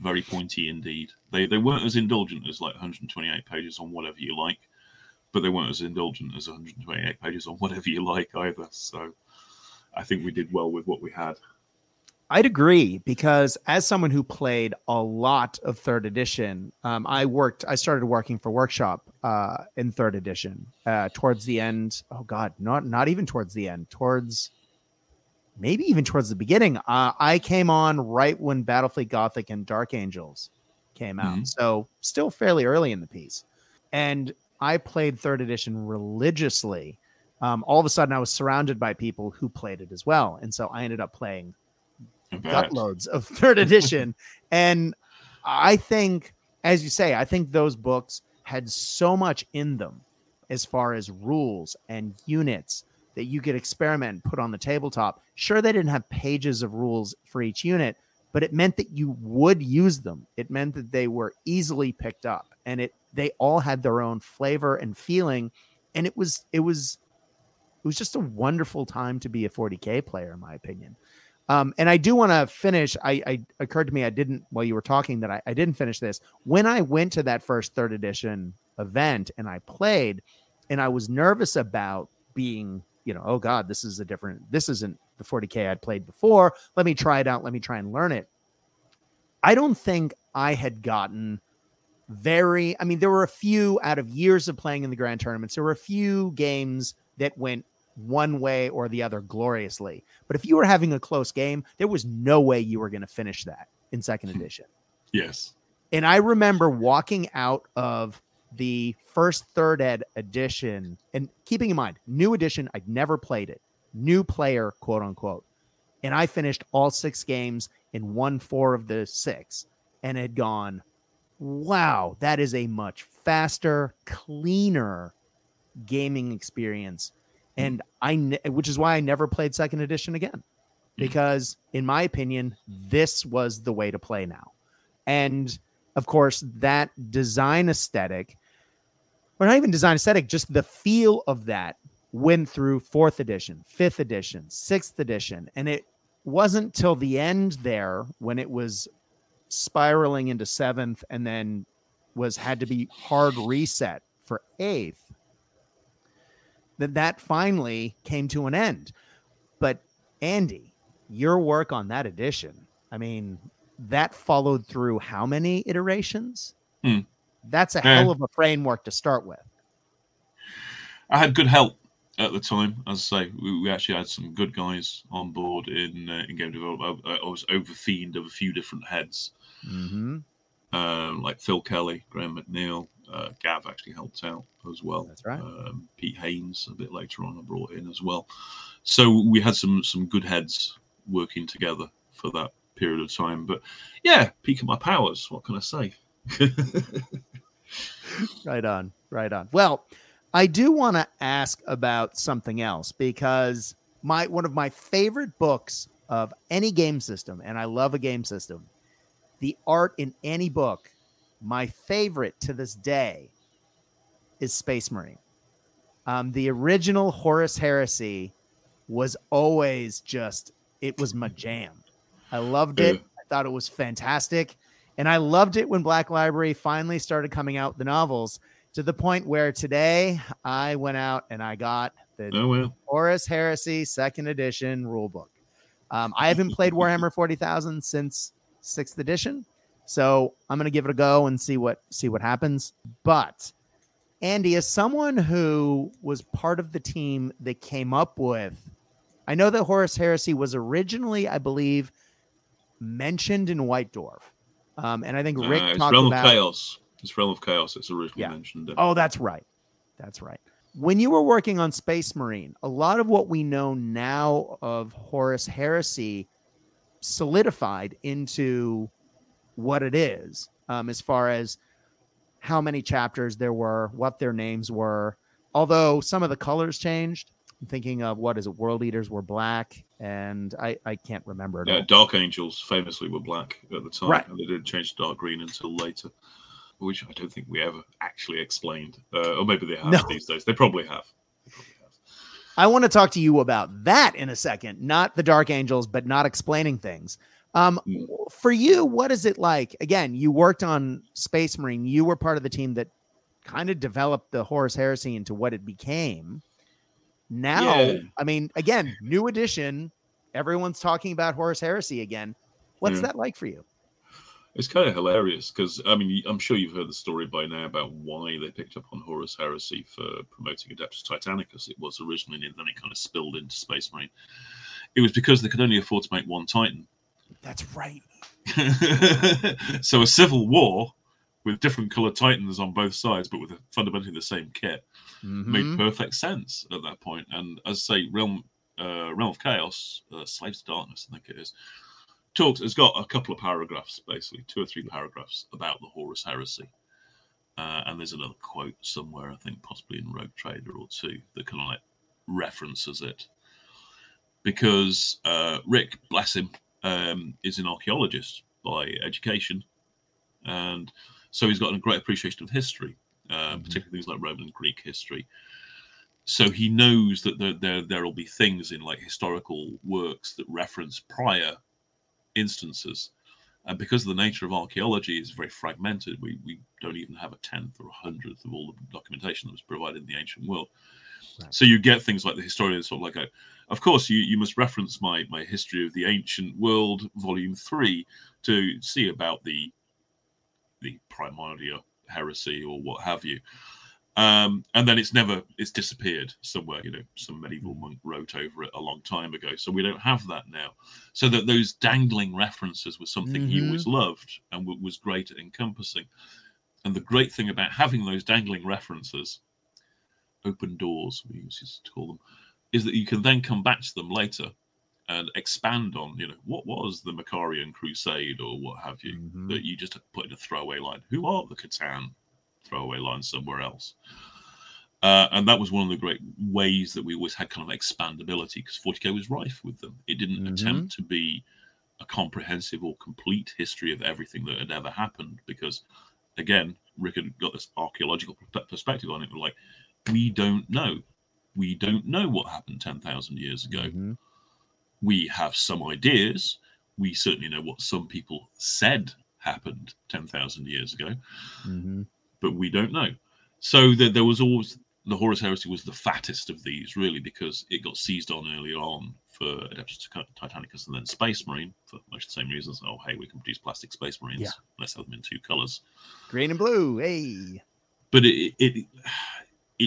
very pointy indeed. They they weren't as indulgent as like 128 pages on whatever you like, but they weren't as indulgent as 128 pages on whatever you like either. So I think we did well with what we had. I'd agree because as someone who played a lot of third edition, um, I worked. I started working for Workshop uh, in third edition uh, towards the end. Oh God, not not even towards the end. Towards maybe even towards the beginning. Uh, I came on right when Battlefleet Gothic and Dark Angels came out, mm-hmm. so still fairly early in the piece. And I played third edition religiously. Um, all of a sudden, I was surrounded by people who played it as well, and so I ended up playing gutloads of third edition. and I think, as you say, I think those books had so much in them as far as rules and units that you could experiment and put on the tabletop. Sure, they didn't have pages of rules for each unit, but it meant that you would use them. It meant that they were easily picked up and it they all had their own flavor and feeling. And it was it was it was just a wonderful time to be a 40k player, in my opinion. Um, and I do want to finish. I, I, occurred to me I didn't while you were talking that I, I didn't finish this. When I went to that first third edition event and I played, and I was nervous about being, you know, oh God, this is a different. This isn't the 40k I'd played before. Let me try it out. Let me try and learn it. I don't think I had gotten very. I mean, there were a few out of years of playing in the grand tournaments. There were a few games that went one way or the other gloriously. But if you were having a close game, there was no way you were going to finish that in second hmm. edition. Yes. And I remember walking out of the first third ed edition and keeping in mind, new edition, I'd never played it, new player, quote unquote. And I finished all six games in one four of the six and had gone, wow, that is a much faster, cleaner gaming experience. And I, which is why I never played second edition again, mm. because in my opinion, this was the way to play now. And of course, that design aesthetic, or not even design aesthetic, just the feel of that went through fourth edition, fifth edition, sixth edition. And it wasn't till the end there when it was spiraling into seventh and then was had to be hard reset for eighth that that finally came to an end. But Andy, your work on that edition, I mean, that followed through how many iterations? Hmm. That's a hell of a framework to start with. I had good help at the time. As I say, we, we actually had some good guys on board in uh, in game development. I, I was overfiend of a few different heads, mm-hmm. um, like Phil Kelly, Graham McNeill, uh, Gav actually helped out as well. That's right. Um, Pete Haynes a bit later on I brought in as well. So we had some some good heads working together for that period of time. But yeah, peak of my powers. What can I say? right on, right on. Well, I do want to ask about something else because my one of my favorite books of any game system, and I love a game system. The art in any book my favorite to this day is Space Marine. Um, the original Horus Heresy was always just, it was my jam. I loved it. I thought it was fantastic. And I loved it when Black Library finally started coming out the novels to the point where today I went out and I got the oh, well. Horus Heresy second edition rulebook. Um, I haven't played Warhammer 40,000 since sixth edition. So I'm going to give it a go and see what see what happens. But Andy, as someone who was part of the team that came up with, I know that Horus Heresy was originally, I believe, mentioned in White Dwarf, um, and I think Rick uh, it's talked Realm about of Chaos. It's Realm of Chaos. It's originally yeah. mentioned. It. Oh, that's right. That's right. When you were working on Space Marine, a lot of what we know now of Horus Heresy solidified into what it is um, as far as how many chapters there were, what their names were. Although some of the colors changed. I'm thinking of what is it? World Eaters were black, and I, I can't remember. Yeah, Dark Angels famously were black at the time, right. and they didn't change to dark green until later, which I don't think we ever actually explained. Uh, or maybe they have no. these days. They probably have. I want to talk to you about that in a second. Not the Dark Angels, but not explaining things. Um, mm. for you, what is it like? Again, you worked on Space Marine. You were part of the team that kind of developed the Horus Heresy into what it became. Now, yeah. I mean, again, new edition. Everyone's talking about Horus Heresy again. What's yeah. that like for you? It's kind of hilarious because I mean I'm sure you've heard the story by now about why they picked up on Horus Heresy for promoting Adeptus Titanicus. It was originally, and then it kind of spilled into Space Marine. It was because they could only afford to make one Titan. That's right. so a civil war with different colored Titans on both sides, but with fundamentally the same kit, mm-hmm. made perfect sense at that point. And as I say, Realm uh, Realm of Chaos, uh, Slaves of Darkness, I think it is talks. It's got a couple of paragraphs, basically two or three paragraphs about the Horus Heresy. Uh, and there's another quote somewhere, I think, possibly in Rogue Trader or two, that kind of like references it. Because uh, Rick, bless him, um, is an archaeologist by education, and so he's got a great appreciation of history, uh, mm-hmm. particularly things like Roman and Greek history. So he knows that there, there there will be things in like historical works that reference prior instances. And because of the nature of archaeology is very fragmented, we, we don't even have a tenth or a hundredth of all the documentation that was provided in the ancient world. Right. So you get things like the historian sort of like a, of course you, you must reference my my history of the ancient world volume three to see about the the primordial heresy or what have you. Um, and then it's never it's disappeared somewhere you know some medieval monk wrote over it a long time ago. So we don't have that now. So that those dangling references were something mm-hmm. he always loved and w- was great at encompassing. And the great thing about having those dangling references open doors we used to call them is that you can then come back to them later and expand on you know what was the Macharian crusade or what have you mm-hmm. that you just put in a throwaway line who are the C'tan throwaway line somewhere else. Uh, and that was one of the great ways that we always had kind of expandability because 40k was rife with them. It didn't mm-hmm. attempt to be a comprehensive or complete history of everything that had ever happened because, again, Rick had got this archaeological perspective on it. Like, we don't know. We don't know what happened 10,000 years ago. Mm-hmm. We have some ideas. We certainly know what some people said happened 10,000 years ago. Mm-hmm but we don't know. So there, there was always the Horus Heresy was the fattest of these, really, because it got seized on early on for Adeptus Titanicus and then Space Marine for much the same reasons. Oh, hey, we can produce plastic Space Marines. Yeah. Let's have them in two colors, green and blue. Hey, but it, it it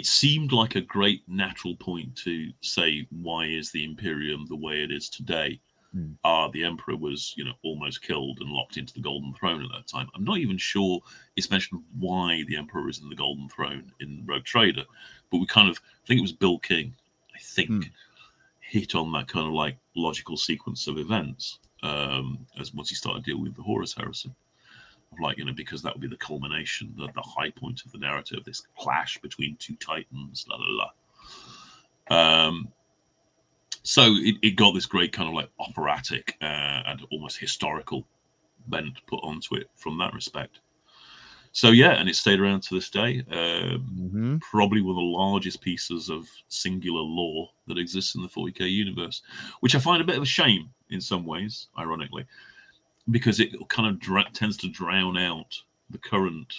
seemed like a great natural point to say why is the Imperium the way it is today, mm. uh, the emperor was, you know, almost killed and locked into the Golden Throne at that time. I'm not even sure it's mentioned why the emperor is in the Golden Throne in Rogue Trader, but we kind of I think it was Bill King, I think, mm. hit on that kind of like logical sequence of events um, as once he started dealing with the Horus Heresy. Like, you know, because that would be the culmination, the, the high point of the narrative, this clash between two titans, la la la. Um, so it, it got this great kind of like operatic uh, and almost historical bent put onto it from that respect. So yeah, and it stayed around to this day. Um, mm-hmm. Probably one of the largest pieces of singular lore that exists in the 40k universe, which I find a bit of a shame in some ways, ironically, because it kind of dra- tends to drown out the current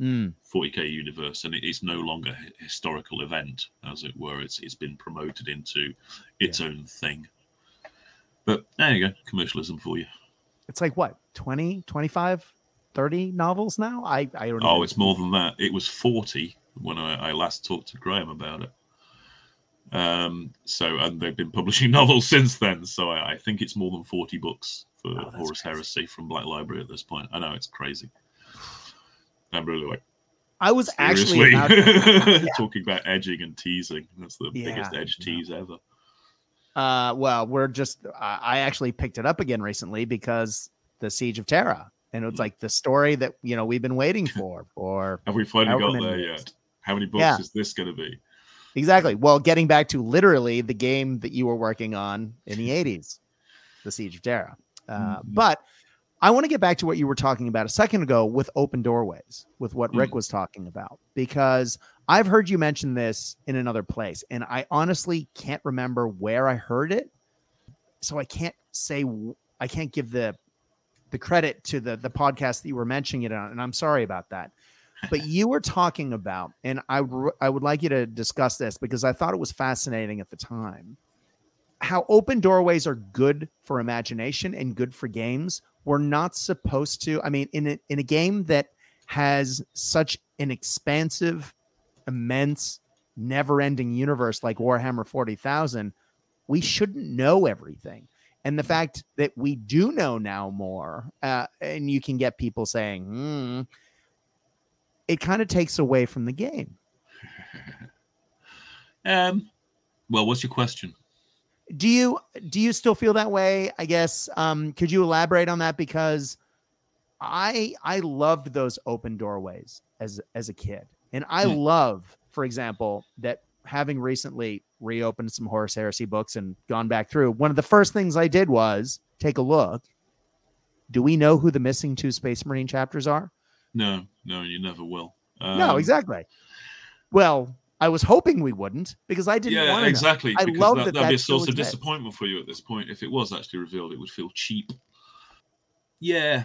mm. 40k universe, and it's no longer a historical event, as it were. It's it's been promoted into its yeah. own thing. But there you go, commercialism for you. It's like what 20, 25, 30 novels now. I I don't. Oh, it's more than that. It was forty when I, I last talked to Graham about it. Um, so and they've been publishing novels since then. So I, I think it's more than forty books for oh, Horus crazy. Heresy from Black Library at this point. I know it's crazy. I'm really like. I was actually about to, yeah. talking about edging and teasing. That's the yeah, biggest edge yeah. tease ever. Uh, well, we're just. I actually picked it up again recently because the Siege of Terra, and it's mm. like the story that you know we've been waiting for. Or have we finally got there years. yet? How many books is this going to be? Exactly. Well, getting back to literally the game that you were working on in the '80s, the Siege of Terra. Uh, mm-hmm. But I want to get back to what you were talking about a second ago with open doorways, with what Rick mm. was talking about, because I've heard you mention this in another place, and I honestly can't remember where I heard it. So I can't say I can't give the the credit to the the podcast that you were mentioning it on, and I'm sorry about that. but you were talking about, and I I would like you to discuss this because I thought it was fascinating at the time. How open doorways are good for imagination and good for games. We're not supposed to. I mean, in a, in a game that has such an expansive, immense, never-ending universe like Warhammer Forty Thousand, we shouldn't know everything. And the fact that we do know now more, uh, and you can get people saying, hmm, it kind of takes away from the game. um, well, what's your question? Do you do you still feel that way? I guess. Um, could you elaborate on that? Because I I loved those open doorways as as a kid, and I Hmm. love, for example, that having recently reopened some Horus Heresy books and gone back through. One of the first things I did was take a look. Do we know who the missing two Space Marine chapters are? No, no, you never will. Um, no, exactly. Well, I was hoping we wouldn't because I didn't yeah, want to. exactly. I because love that, that that'd be a source of disappointment for you at this point. If it was actually revealed, it would feel cheap. Yeah.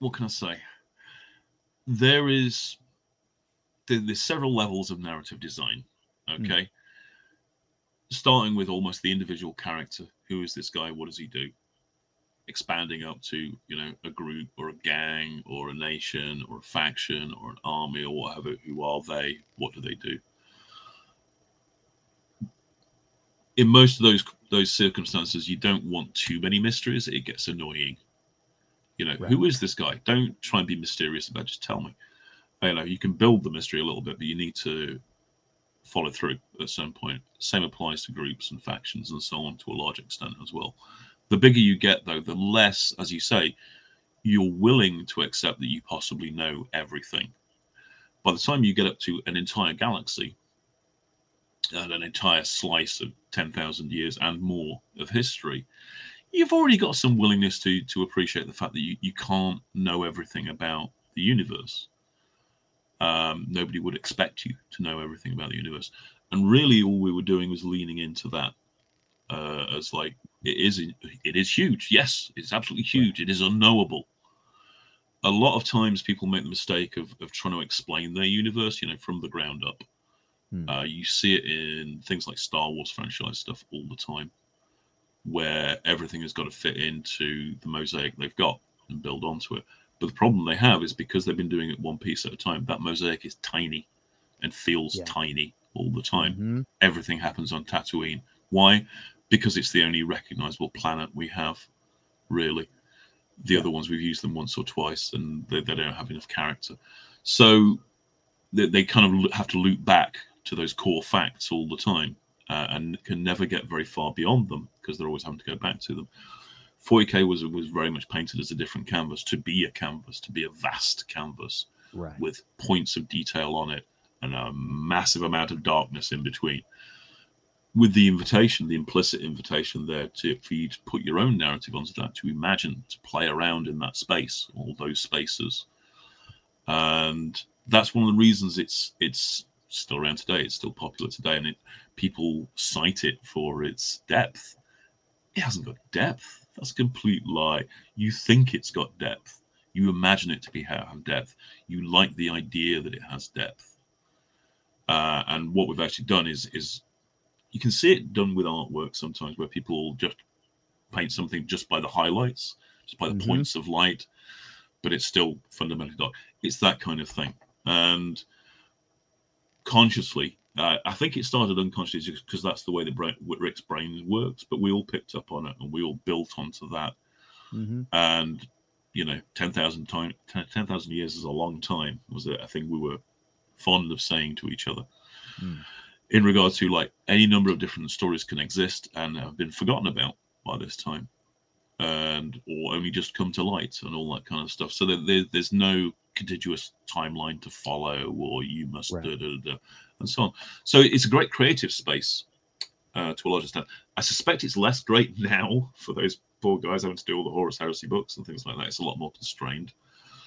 What can I say? There is there, there's several levels of narrative design. Hmm. Okay. Starting with almost the individual character. Who is this guy? What does he do? Expanding up to, you know, a group or a gang or a nation or a faction or an army or whatever. Who are they? What do they do? In most of those those circumstances, you don't want too many mysteries. It gets annoying. You know, Right. who is this guy? Don't try and be mysterious about. it, Just tell me. You know, you can build the mystery a little bit, but you need to follow through at some point. Same applies to groups and factions and so on to a large extent as well. The bigger you get, though, the less, as you say, you're willing to accept that you possibly know everything. By the time you get up to an entire galaxy, and an entire slice of 10,000 years and more of history, you've already got some willingness to to appreciate the fact that you, you can't know everything about the universe. Um, nobody would expect you to know everything about the universe. And really, all we were doing was leaning into that uh, as like, it is it is huge. Yes, it's absolutely huge. It is unknowable. A lot of times, people make the mistake of, of trying to explain their universe, you know, from the ground up. Hmm. Uh, you see it in things like Star Wars franchise stuff all the time, where everything has got to fit into the mosaic they've got and build onto it. But the problem they have is because they've been doing it one piece at a time, that mosaic is tiny and feels Yeah. tiny all the time. Mhm. Everything happens on Tatooine. Why? Because it's the only recognizable planet we have, really. The Yeah. other ones we've used them once or twice, and they, they don't have enough character. So they, they kind of have to loop back to those core facts all the time uh, and can never get very far beyond them because they're always having to go back to them. 40k was was very much painted as a different canvas to be a canvas to be a vast canvas Right. with points of detail on it and a massive amount of darkness in between. With the invitation, the implicit invitation there to for you to put your own narrative onto that, to imagine, to play around in that space, all those spaces, and that's one of the reasons it's it's still around today. It's still popular today, and it people cite it for its depth. It hasn't got depth. That's a complete lie. You think it's got depth. You imagine it to be have depth. You like the idea that it has depth. Uh, and what we've actually done is is you can see it done with artwork sometimes where people just paint something just by the highlights, just by the Mhm. points of light, but it's still fundamentally dark. It's that kind of thing. And consciously, uh, I think it started unconsciously because that's the way that brain, Rick's brain works, but we all picked up on it and we all built onto that Mhm. and you know 10,000 time 10,000 years is a long time was a thing we were fond of saying to each other Mm. in regards to like any number of different stories can exist and have been forgotten about by this time and or only just come to light and all that kind of stuff so that there, there's no contiguous timeline to follow or you must Right. da, da, da, and so on so it's a great creative space uh, to a large extent i suspect it's less great now for those poor guys having to do all the Horus Heresy books and things like that. It's a lot more constrained.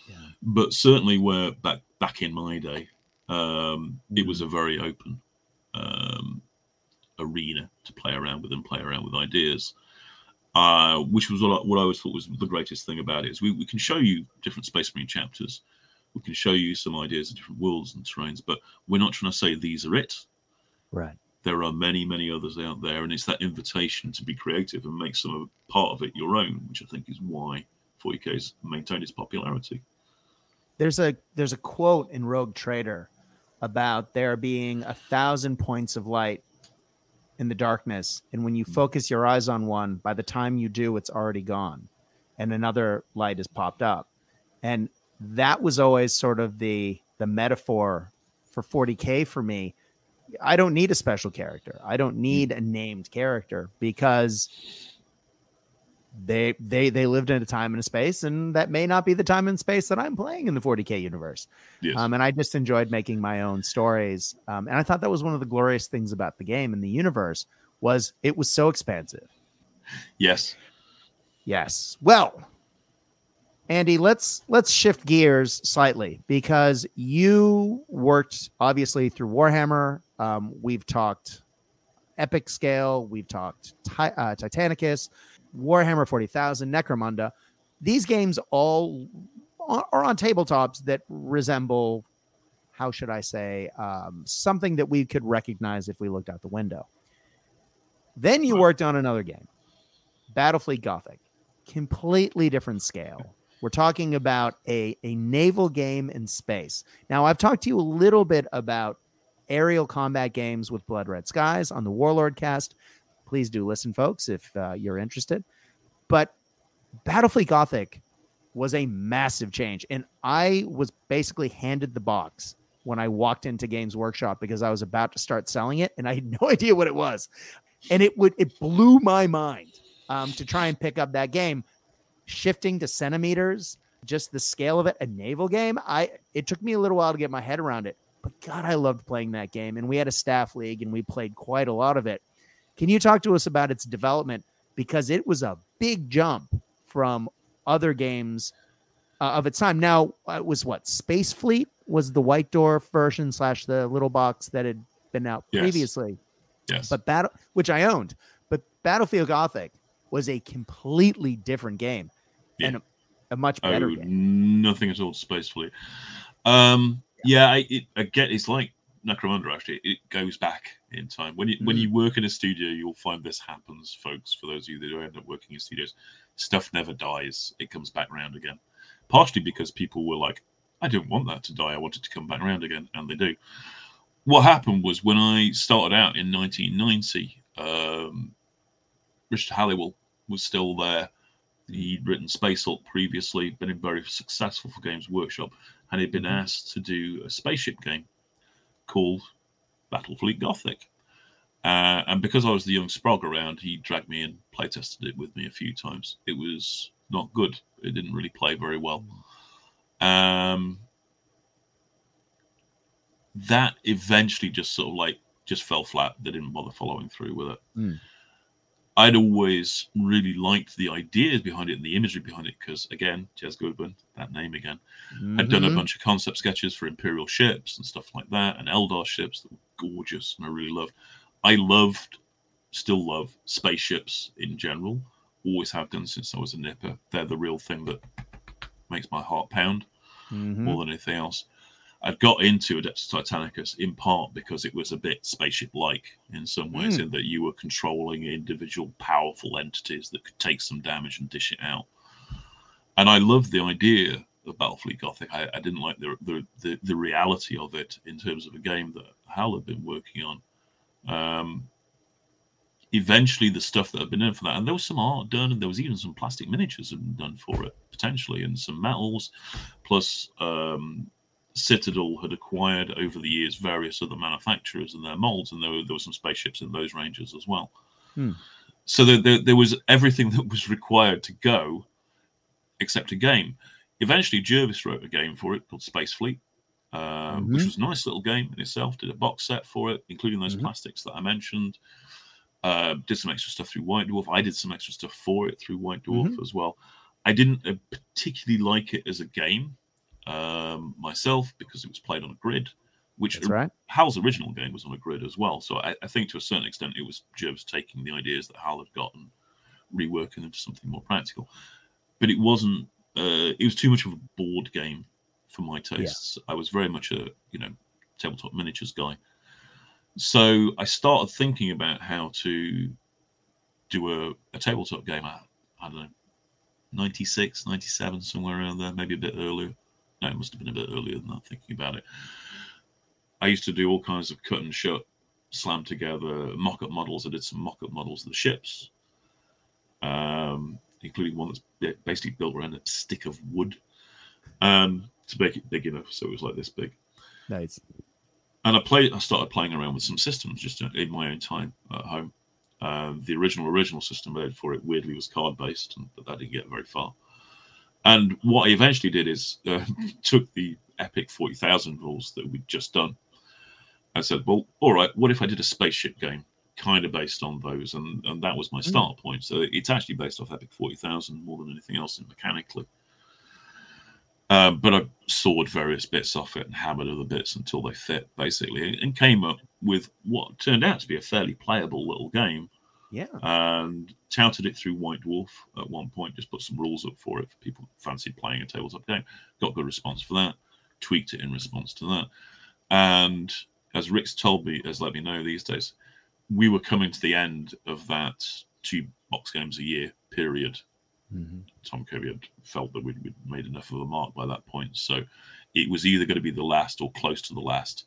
Yeah. But certainly, where back back in my day, um, it was a very open um, arena to play around with and play around with ideas. Uh, which was what I, what I always thought was the greatest thing about it is we, we can show you different Space Marine chapters, we can show you some ideas of different worlds and terrains, but we're not trying to say these are it. Right. There are many, many others out there, and it's that invitation to be creative and make some part of it your own, which I think is why 40k has maintained its popularity. There's a there's a quote in Rogue Trader about there being a thousand points of light in the darkness, and when you hmm. focus your eyes on one, by the time you do, it's already gone, and another light has popped up, and that was always sort of the the metaphor for 40k for me. I don't need a special character. I don't need a named character because they they they lived in a time and a space and that may not be the time and space that i'm playing in the 40k universe yes. um, and i just enjoyed making my own stories um, and i thought that was one of the glorious things about the game and the universe was it was so expansive yes yes well andy let's let's shift gears slightly because you worked obviously through warhammer um, we've talked epic scale we've talked Ti- uh, titanicus Warhammer 40,000, Necromunda. These games all are on tabletops that resemble, how should I say, um, something that we could recognize if we looked out the window. Then you worked on another game, Battlefleet Gothic, completely different scale. We're talking about a, a naval game in space. Now, I've talked to you a little bit about aerial combat games with Blood Red Skies on the Warlord cast please do listen, folks, if uh, you're interested. But Battlefleet Gothic was a massive change. And I was basically handed the box when I walked into Games Workshop because I was about to start selling it and I had no idea what it was. And it would it blew my mind um, to try and pick up that game. Shifting to centimeters, just the scale of it, a naval game. I it took me a little while to get my head around it, but God, I loved playing that game. And we had a staff league and we played quite a lot of it. Can you talk to us about its development? Because it was a big jump from other games uh, of its time. Now, uh, it was what Space Fleet was the White Dwarf version slash the little box that had been out yes. previously. Yes. But battle, which I owned, but Battlefleet Gothic was a completely different game yeah. and a, a, much better oh, game. Nothing at all. Space Fleet. Um, yeah, I, it, I get it's like Necromunda. Actually, it goes back in time. When you mm. when you work in a studio, you'll find this happens, folks. For those of you that do end up working in studios, stuff never dies; it comes back around again. Partially because people were like, "I didn't want that to die. I wanted to come back around again," and they do. What happened was when I started out in 1990, um, Richard Halliwell was still there. He'd written Space Hulk previously, been very successful for Games Workshop, and he'd been mm-hmm. asked to do a spaceship game called Battlefleet Gothic. Uh, and because I was the young sprog around, he dragged me and playtested it with me a few times. It was not good. It didn't really play very well. Um, that eventually just sort of like just fell flat. They didn't bother following through with it. Mm. I'd always really liked the ideas behind it and the imagery behind it because, again, Jez Goodwin, that name again, mm-hmm. I'd done a mm-hmm. bunch of concept sketches for Imperial ships and stuff like that, and Eldar ships that were gorgeous and I really loved. I loved, still love spaceships in general. Always have done since I was a nipper. They're the real thing that makes my heart pound mm-hmm. more than anything else. I got into Adeptus Titanicus in part because it was a bit spaceship-like in some ways, mm. in that you were controlling individual powerful entities that could take some damage and dish it out. And I loved the idea of Battlefleet Gothic. I, I didn't like the, the, the the reality of it in terms of a game that Hal had been working on. Um, eventually, the stuff that had been done for that, and there was some art done, and there was even some plastic miniatures done for it potentially, and some metals, plus um, Citadel had acquired over the years various other manufacturers and their molds, and there were, there were some spaceships in those ranges as well. Hmm. So there, there, there, was everything that was required to go, except a game. Eventually, Jervis wrote a game for it called Space Fleet, uh, mm-hmm. which was a nice little game in itself. Did a box set for it, including those mm-hmm. plastics that I mentioned. Uh, did some extra stuff through White Dwarf. I did some extra stuff for it through White Dwarf mm-hmm. as well. I didn't uh, particularly like it as a game um, myself because it was played on a grid, which That's right. Hal's original game was on a grid as well. So I, I, think to a certain extent it was Jervis taking the ideas that Hal had gotten, reworking them to something more practical. But it wasn't. Uh, it was too much of a board game for my tastes. I was very much a you know tabletop miniatures guy. So I started thinking about how to do a, a tabletop game. I, I don't know, 96, 97, somewhere around there, maybe a bit earlier. No, it must have been a bit earlier than that, thinking about it. I used to do all kinds of cut and shut, slam together mock up models. I did some mock up models of the ships, um, including one that's basically built around a stick of wood um, to make it big enough so it was like this big. Nice. And I played. I started playing around with some systems just in my own time at home. Um, the original original system made for it weirdly was card based, but that didn't get very far. And what I eventually did is uh, took the epic forty thousand rules that we'd just done. I said, well, all right, what if I did a spaceship game, kind of based on those, and and that was my start mm. point. So it's actually based off epic forty thousand more than anything else mechanically. Um, but I sawed various bits off it and hammered other bits until they fit, basically, and came up with what turned out to be a fairly playable little game. Yeah. And touted it through White Dwarf at one point, just put some rules up for it for people who fancied playing a tabletop game. Got good response for that. Tweaked it in response to that. And as Rick's told me, has let me know these days, we were coming to the end of that two box games a year period Mm-hmm. Tom Kirby had felt that we'd, we'd, made enough of a mark by that point. So it was either going to be the last or close to the last.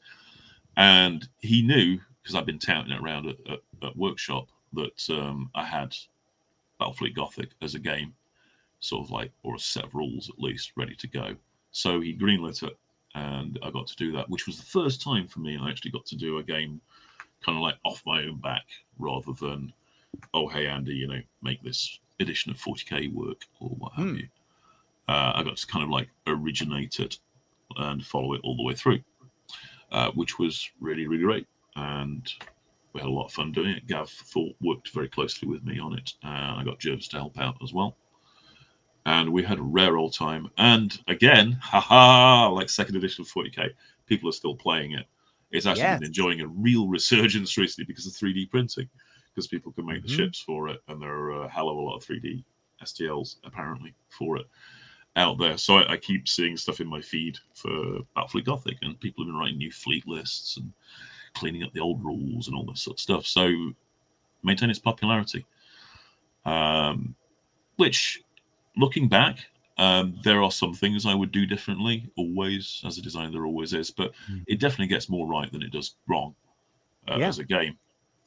And he knew, because I've been touting it around at, at, at Workshop, that um, I had Battlefleet Gothic as a game, sort of like, or a set of rules at least, ready to go. So he greenlit it, and I got to do that, which was the first time for me I actually got to do a game kind of like off my own back rather than, oh, hey, Andy, you know, make this edition of 40k work or what have hmm. you. Uh, I got to kind of like originate it and follow it all the way through, uh, which was really, really great. And we had a lot of fun doing it. Gav Thorpe worked very closely with me on it. and I got Jervis to help out as well. And we had a rare old time. And again, haha, like second edition of 40k, people are still playing it. It's actually yes. been enjoying a real resurgence recently because of 3D printing because people can make mm-hmm. the ships for it, and there are a hell of a lot of 3D STLs apparently for it out there. So I, I, keep seeing stuff in my feed for Battlefleet Gothic, and people have been writing new fleet lists and cleaning up the old rules and all this sort of stuff. So maintain its popularity. Um, which, looking back, um, there are some things I would do differently. Always, as a designer, there always is, but mm. it definitely gets more right than it does wrong uh, yeah. as a game.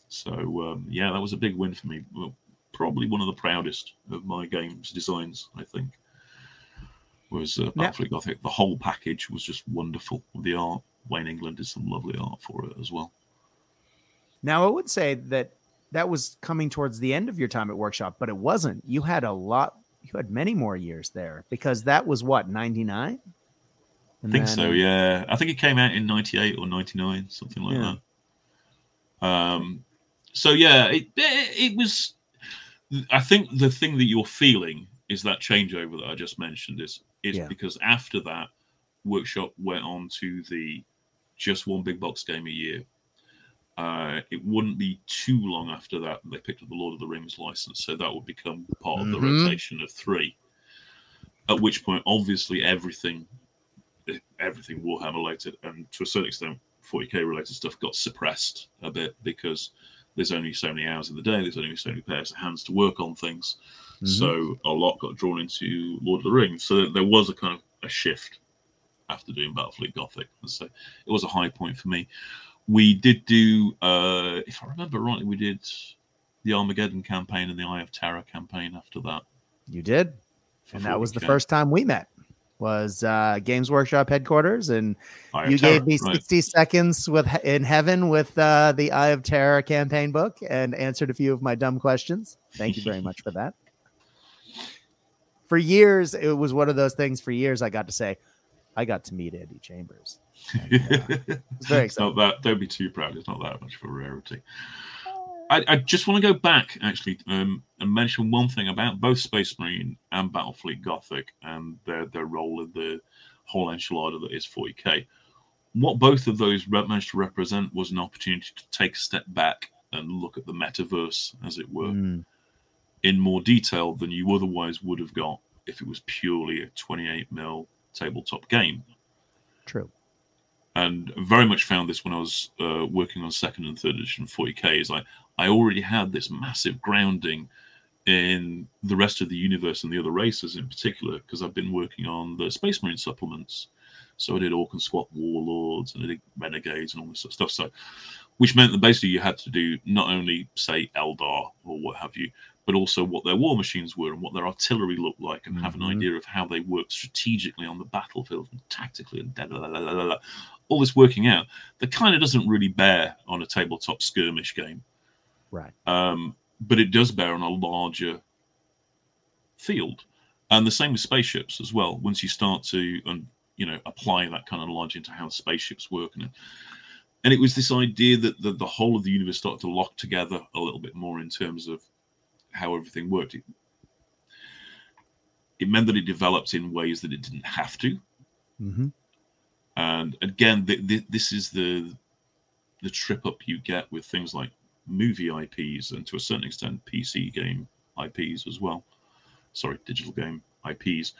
So um, yeah, that was a big win for me. Well, probably one of the proudest of my games designs. I think was uh, Battlefleet Gothic. The whole package was just wonderful. The art, Wayne England did some lovely art for it as well. Now, I would say that that was coming towards the end of your time at Workshop, but it wasn't. You had a lot. You had many more years there because that was what ninety nine. I think then... so. Yeah, I think it came out in ninety eight or ninety nine, something like yeah. that. Um, so yeah, it, it, it was. I think the thing that you're feeling is that changeover that I just mentioned is is yeah. because after that, workshop went on to the just one big box game a year. Uh, it wouldn't be too long after that they picked up the Lord of the Rings license, so that would become part mm-hmm. of the mm-hmm. rotation of three. At which point, obviously, everything, everything Warhammer related, and to a certain extent, 40k related stuff got suppressed a bit because there's only so many hours in the day, there's only so many pairs of hands to work on things. Mm-hmm. So a lot got drawn into Lord of the Rings. So there was a kind of a shift after doing Battlefleet Gothic. So it was a high point for me. We did do, uh, if I remember rightly, we did the Armageddon campaign and the Eye of Terror campaign after that. You did. And that was the first time we met was uh, Games Workshop headquarters, and you gave me right. 60 seconds with in heaven with uh, the Eye of Terror campaign book and answered a few of my dumb questions. Thank you very much for that. For years, it was one of those things. For years, I got to say, I got to meet Andy Chambers. And, uh, very exciting. not that, don't be too proud. It's not that much of a rarity. I, I, just want to go back actually um, and mention one thing about both Space Marine and Battlefleet Gothic and their their role in the whole enchilada that is 40k. What both of those managed to represent was an opportunity to take a step back and look at the metaverse, as it were, mm. in more detail than you otherwise would have got if it was purely a 28 mil tabletop game. True. And very much found this when I was uh, working on second and third edition 40k. Is like I already had this massive grounding in the rest of the universe and the other races in particular, because I've been working on the Space Marine supplements. So I did Ork and Squat Warlords and I did Renegades and all this sort of stuff. So, which meant that basically you had to do not only say Eldar or what have you, but also what their war machines were and what their artillery looked like, and mm-hmm. have an mm-hmm. idea of how they worked strategically on the battlefield and tactically and da, da, da, all this working out that kind of doesn't really bear on a tabletop skirmish game, right? Um, but it does bear on a larger field, and the same with spaceships as well. Once you start to and you know apply that kind of knowledge into how spaceships work and and it was this idea that the, the whole of the universe started to lock together a little bit more in terms of how everything worked. It, it meant that it developed in ways that it didn't have to. Mm-hmm. And again, the, the, this is the the trip up you get with things like movie IPs and to a certain extent PC game IPs as well. Sorry, digital game IPs.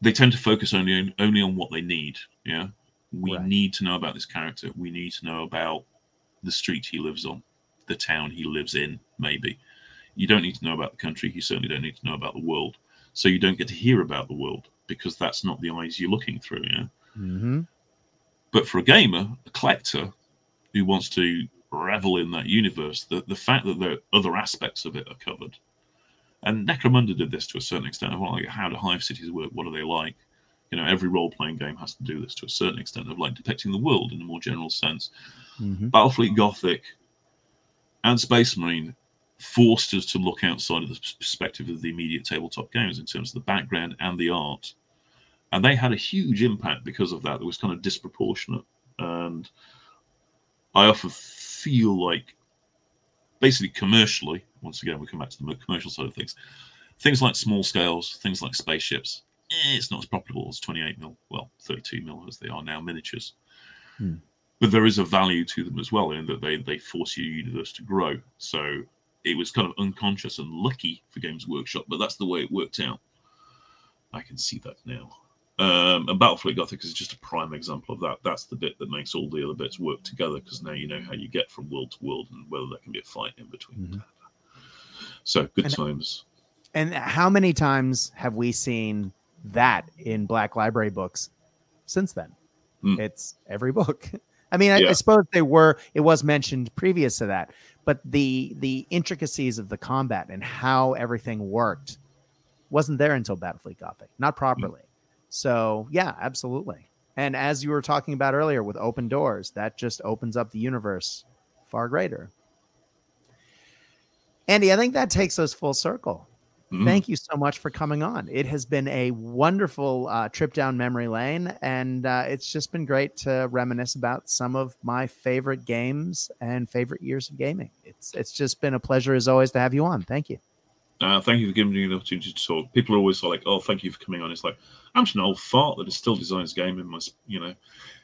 They tend to focus only on, only on what they need. Yeah, we right. need to know about this character. We need to know about the street he lives on, the town he lives in, maybe. You don't need to know about the country. You certainly don't need to know about the world. So you don't get to hear about the world because that's not the eyes you're looking through. Yeah. Mm-hmm. But for a gamer, a collector who wants to revel in that universe, the, the fact that the other aspects of it are covered. And Necromunda did this to a certain extent. Of like, how do hive cities work? What are they like? You know, every role playing game has to do this to a certain extent of like depicting the world in a more general sense. Mm-hmm. Battlefleet Gothic and Space Marine forced us to look outside of the perspective of the immediate tabletop games in terms of the background and the art. And they had a huge impact because of that. It was kind of disproportionate. And I often feel like, basically, commercially, once again, we come back to the commercial side of things, things like small scales, things like spaceships, eh, it's not as profitable as 28 mil, well, 32 mil as they are now miniatures. Hmm. But there is a value to them as well in that they, they force your universe to grow. So it was kind of unconscious and lucky for Games Workshop, but that's the way it worked out. I can see that now. Um, and Battlefleet Gothic is just a prime example of that. That's the bit that makes all the other bits work together because now you know how you get from world to world and whether there can be a fight in between. Mm-hmm. So good and, times. And how many times have we seen that in Black Library books since then? Mm. It's every book. I mean, I, yeah. I, suppose they were. It was mentioned previous to that, but the the intricacies of the combat and how everything worked wasn't there until Battlefleet Gothic, not hmm. properly. Mm. So yeah, absolutely. And as you were talking about earlier with open doors, that just opens up the universe far greater. Andy, I think that takes us full circle. Mm-hmm. Thank you so much for coming on. It has been a wonderful uh, trip down memory lane, and uh, it's just been great to reminisce about some of my favorite games and favorite years of gaming. It's it's just been a pleasure as always to have you on. Thank you. Uh, thank you for giving me the opportunity to talk. People are always like, "Oh, thank you for coming on." It's like I'm just an old fart that is still designs game in my, you know,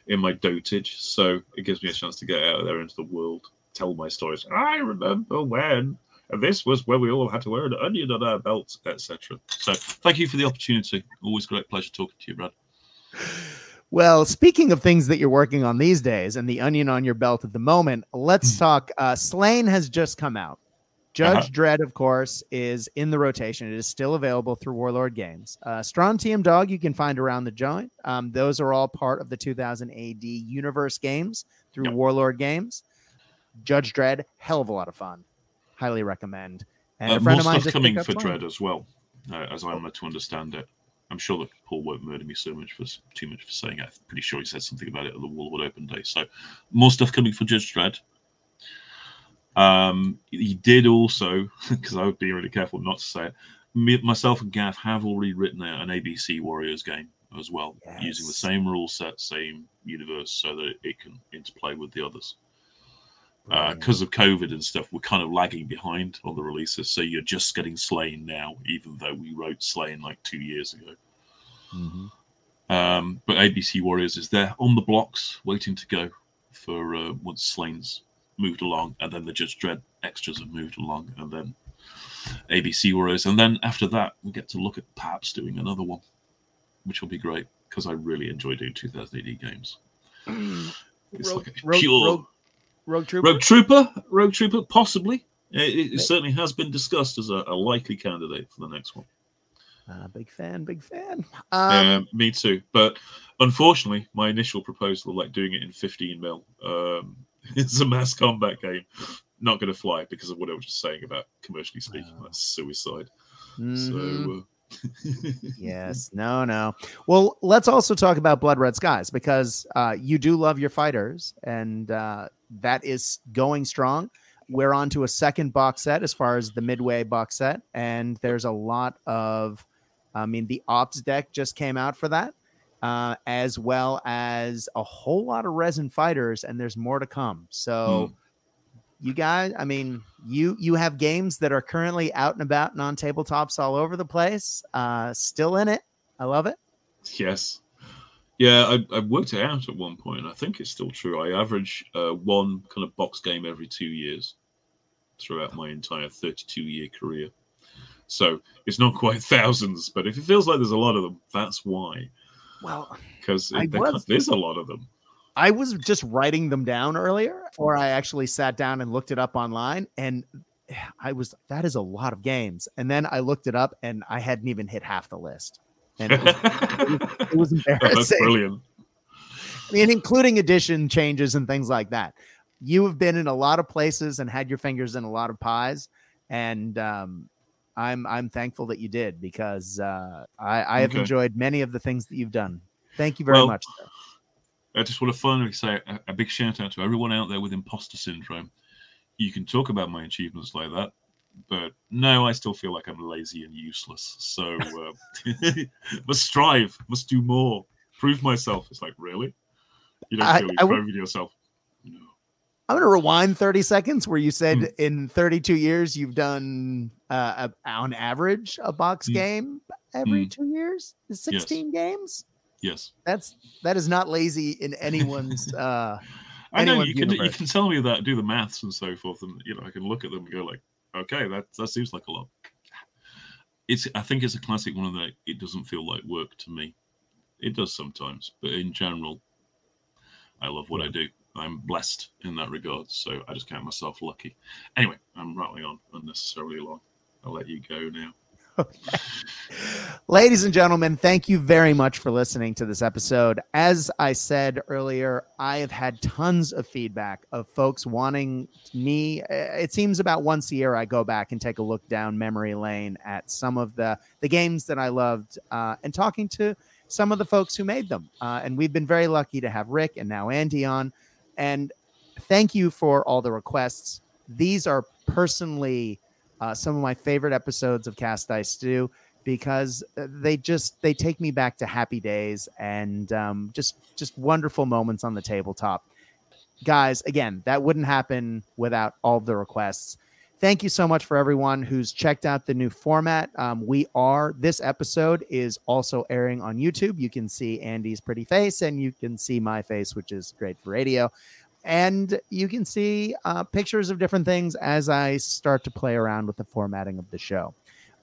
in my dotage. So it gives me a chance to get out there into the world, tell my stories. I remember when this was where we all had to wear an onion on our belts, etc. So thank you for the opportunity. Always great pleasure talking to you, Brad. Well, speaking of things that you're working on these days and the onion on your belt at the moment, let's hmm. talk. Uh, Sláine has just come out. Judge uh-huh. Dredd, of course, is in the rotation. It is still available through Warlord Games. Uh, Strontium Dog, you can find around the joint. Um, those are all part of the 2000 AD Universe games through yep. Warlord Games. Judge Dredd, hell of a lot of fun highly recommend. And uh, a friend of mine just coming for Dredd as well, uh, as I'm to understand it. I'm sure that Paul won't murder me so much for too much for saying it. I'm pretty sure he said something about it at the Warlord Open Day. So more stuff coming for Judge Dredd. Um, he did also, because I would be really careful not to say it. Me, myself and Gav have already written out an ABC Warriors game as well, yes. using the same rule set, same universe, so that it can interplay with the others because uh, of COVID and stuff, we're kind of lagging behind on the releases. So you're just getting Sláine now, even though we wrote Sláine like two years ago. Mm-hmm. Um, but ABC Warriors is there on the blocks, waiting to go for uh, once Sláine's moved along, and then the Judge Dredd extras have moved along, and then ABC Warriors, and then after that we get to look at perhaps doing another one, which will be great because I really enjoy doing 2000 AD games. It's Rogue, like a Rogue, pure Rogue, Rogue Trooper. Rogue Trooper, Rogue Trooper, possibly. It, it certainly has been discussed as a, a likely candidate for the next one. Uh, big fan, big fan. Yeah, Um, me too. But unfortunately, my initial proposal, like doing it in 15 mil, um, it's a mass combat game, not going to fly because of what I was just saying about commercially speaking. Oh. That's suicide. mhm. So. Uh, yes, no, no. Well, let's also talk about Blood Red Skies because uh, you do love your fighters, and uh, that is going strong. We're on to a second box set as far as the midway box set, and there's a lot of, I mean, the ops deck just came out for that, uh, as well as a whole lot of resin fighters, and there's more to come. So. Hmm. You guys, I mean, you you have games that are currently out and about and on tabletops all over the place. Uh, still in it. I love it. Yes. Yeah, I, I worked it out at one point. I think it's still true. I average uh, one kind of box game every two years throughout my entire 32 year career. So it's not quite thousands, but if it feels like there's a lot of them, that's why. Well, Because there there's a lot of them. I was just writing them down earlier, or I actually sat down and looked it up online, and I was that is a lot of games. And then I looked it up, and I hadn't even hit half the list, and it was, it was Oh, that's embarrassing. brilliant. I mean, including edition changes and things like that. You have been in a lot of places and had your fingers in a lot of pies, and um, I'm I'm thankful that you did because uh, I, I have Okay. enjoyed many of the things that you've done. Thank you very Well, much. Sir. I just want to finally say a, a big shout out to everyone out there with imposter syndrome. You can talk about my achievements like that, but no, I still feel like I'm lazy and useless. So uh, must strive, must do more, prove myself. It's like really, you don't I- feel you're proving yourself. No. I'm going to rewind 30 seconds where you said Hmm. in 32 years you've done uh, a, on average a box Hmm. game every Hmm. two years, 16 games. Yes, That's that is not lazy in anyone's. uh I know you can. You can tell me that, do the maths and so forth, and you know I can look at them and go like, okay, that that seems like a lot. It's. I think it's a classic one of the. It doesn't feel like work to me. It does sometimes, but in general, I love what I do. I'm blessed in that regard, so I just count myself lucky. Anyway, I'm rattling on unnecessarily long. I'll let you go now. Ladies and gentlemen, thank you very much for listening to this episode. As I said earlier, I have had tons of feedback of folks wanting me. uh, It seems about once a year I go back and take a look down memory lane at some of the the games that I loved uh, and talking to some of the folks who made them. Uh, and we've been very lucky to have Rick and now Andy on. And thank you for all the requests. These are personally uh, some of my favorite episodes of Cast Dice do because uh, they just they take me back to happy days and um, just just wonderful moments on the tabletop. Guys, again, that wouldn't happen without all the requests. Thank you so much for everyone who's checked out the new format. Um, we are this episode is also airing on YouTube. You can see Andy's pretty face and you can see my face, which is great for radio and you can see uh, pictures of different things as I start to play around with the formatting of the show.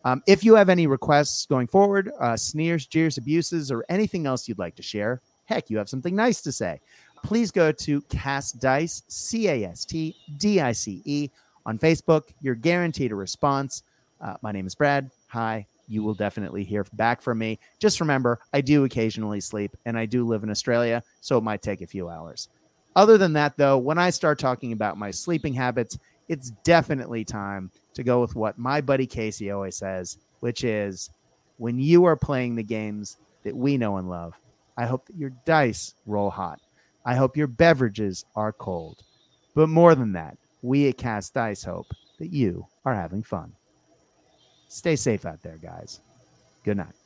Um, if you have any requests going forward, uh, sneers, jeers, abuses, or anything else you'd like to share, heck, you have something nice to say, please go to Cast Dice, C A S T D I C E, on Facebook. You're guaranteed a response. Uh, my name is Brad. Hi. You will definitely hear back from me. Just remember, I do occasionally sleep and I do live in Australia, so it might take a few hours. Other than that, though, when I start talking about my sleeping habits, it's definitely time to go with what my buddy Casey always says, which is when you are playing the games that we know and love, I hope that your dice roll hot. I hope your beverages are cold. But more than that, we at Cast Dice hope that you are having fun. Stay safe out there, guys. Good night.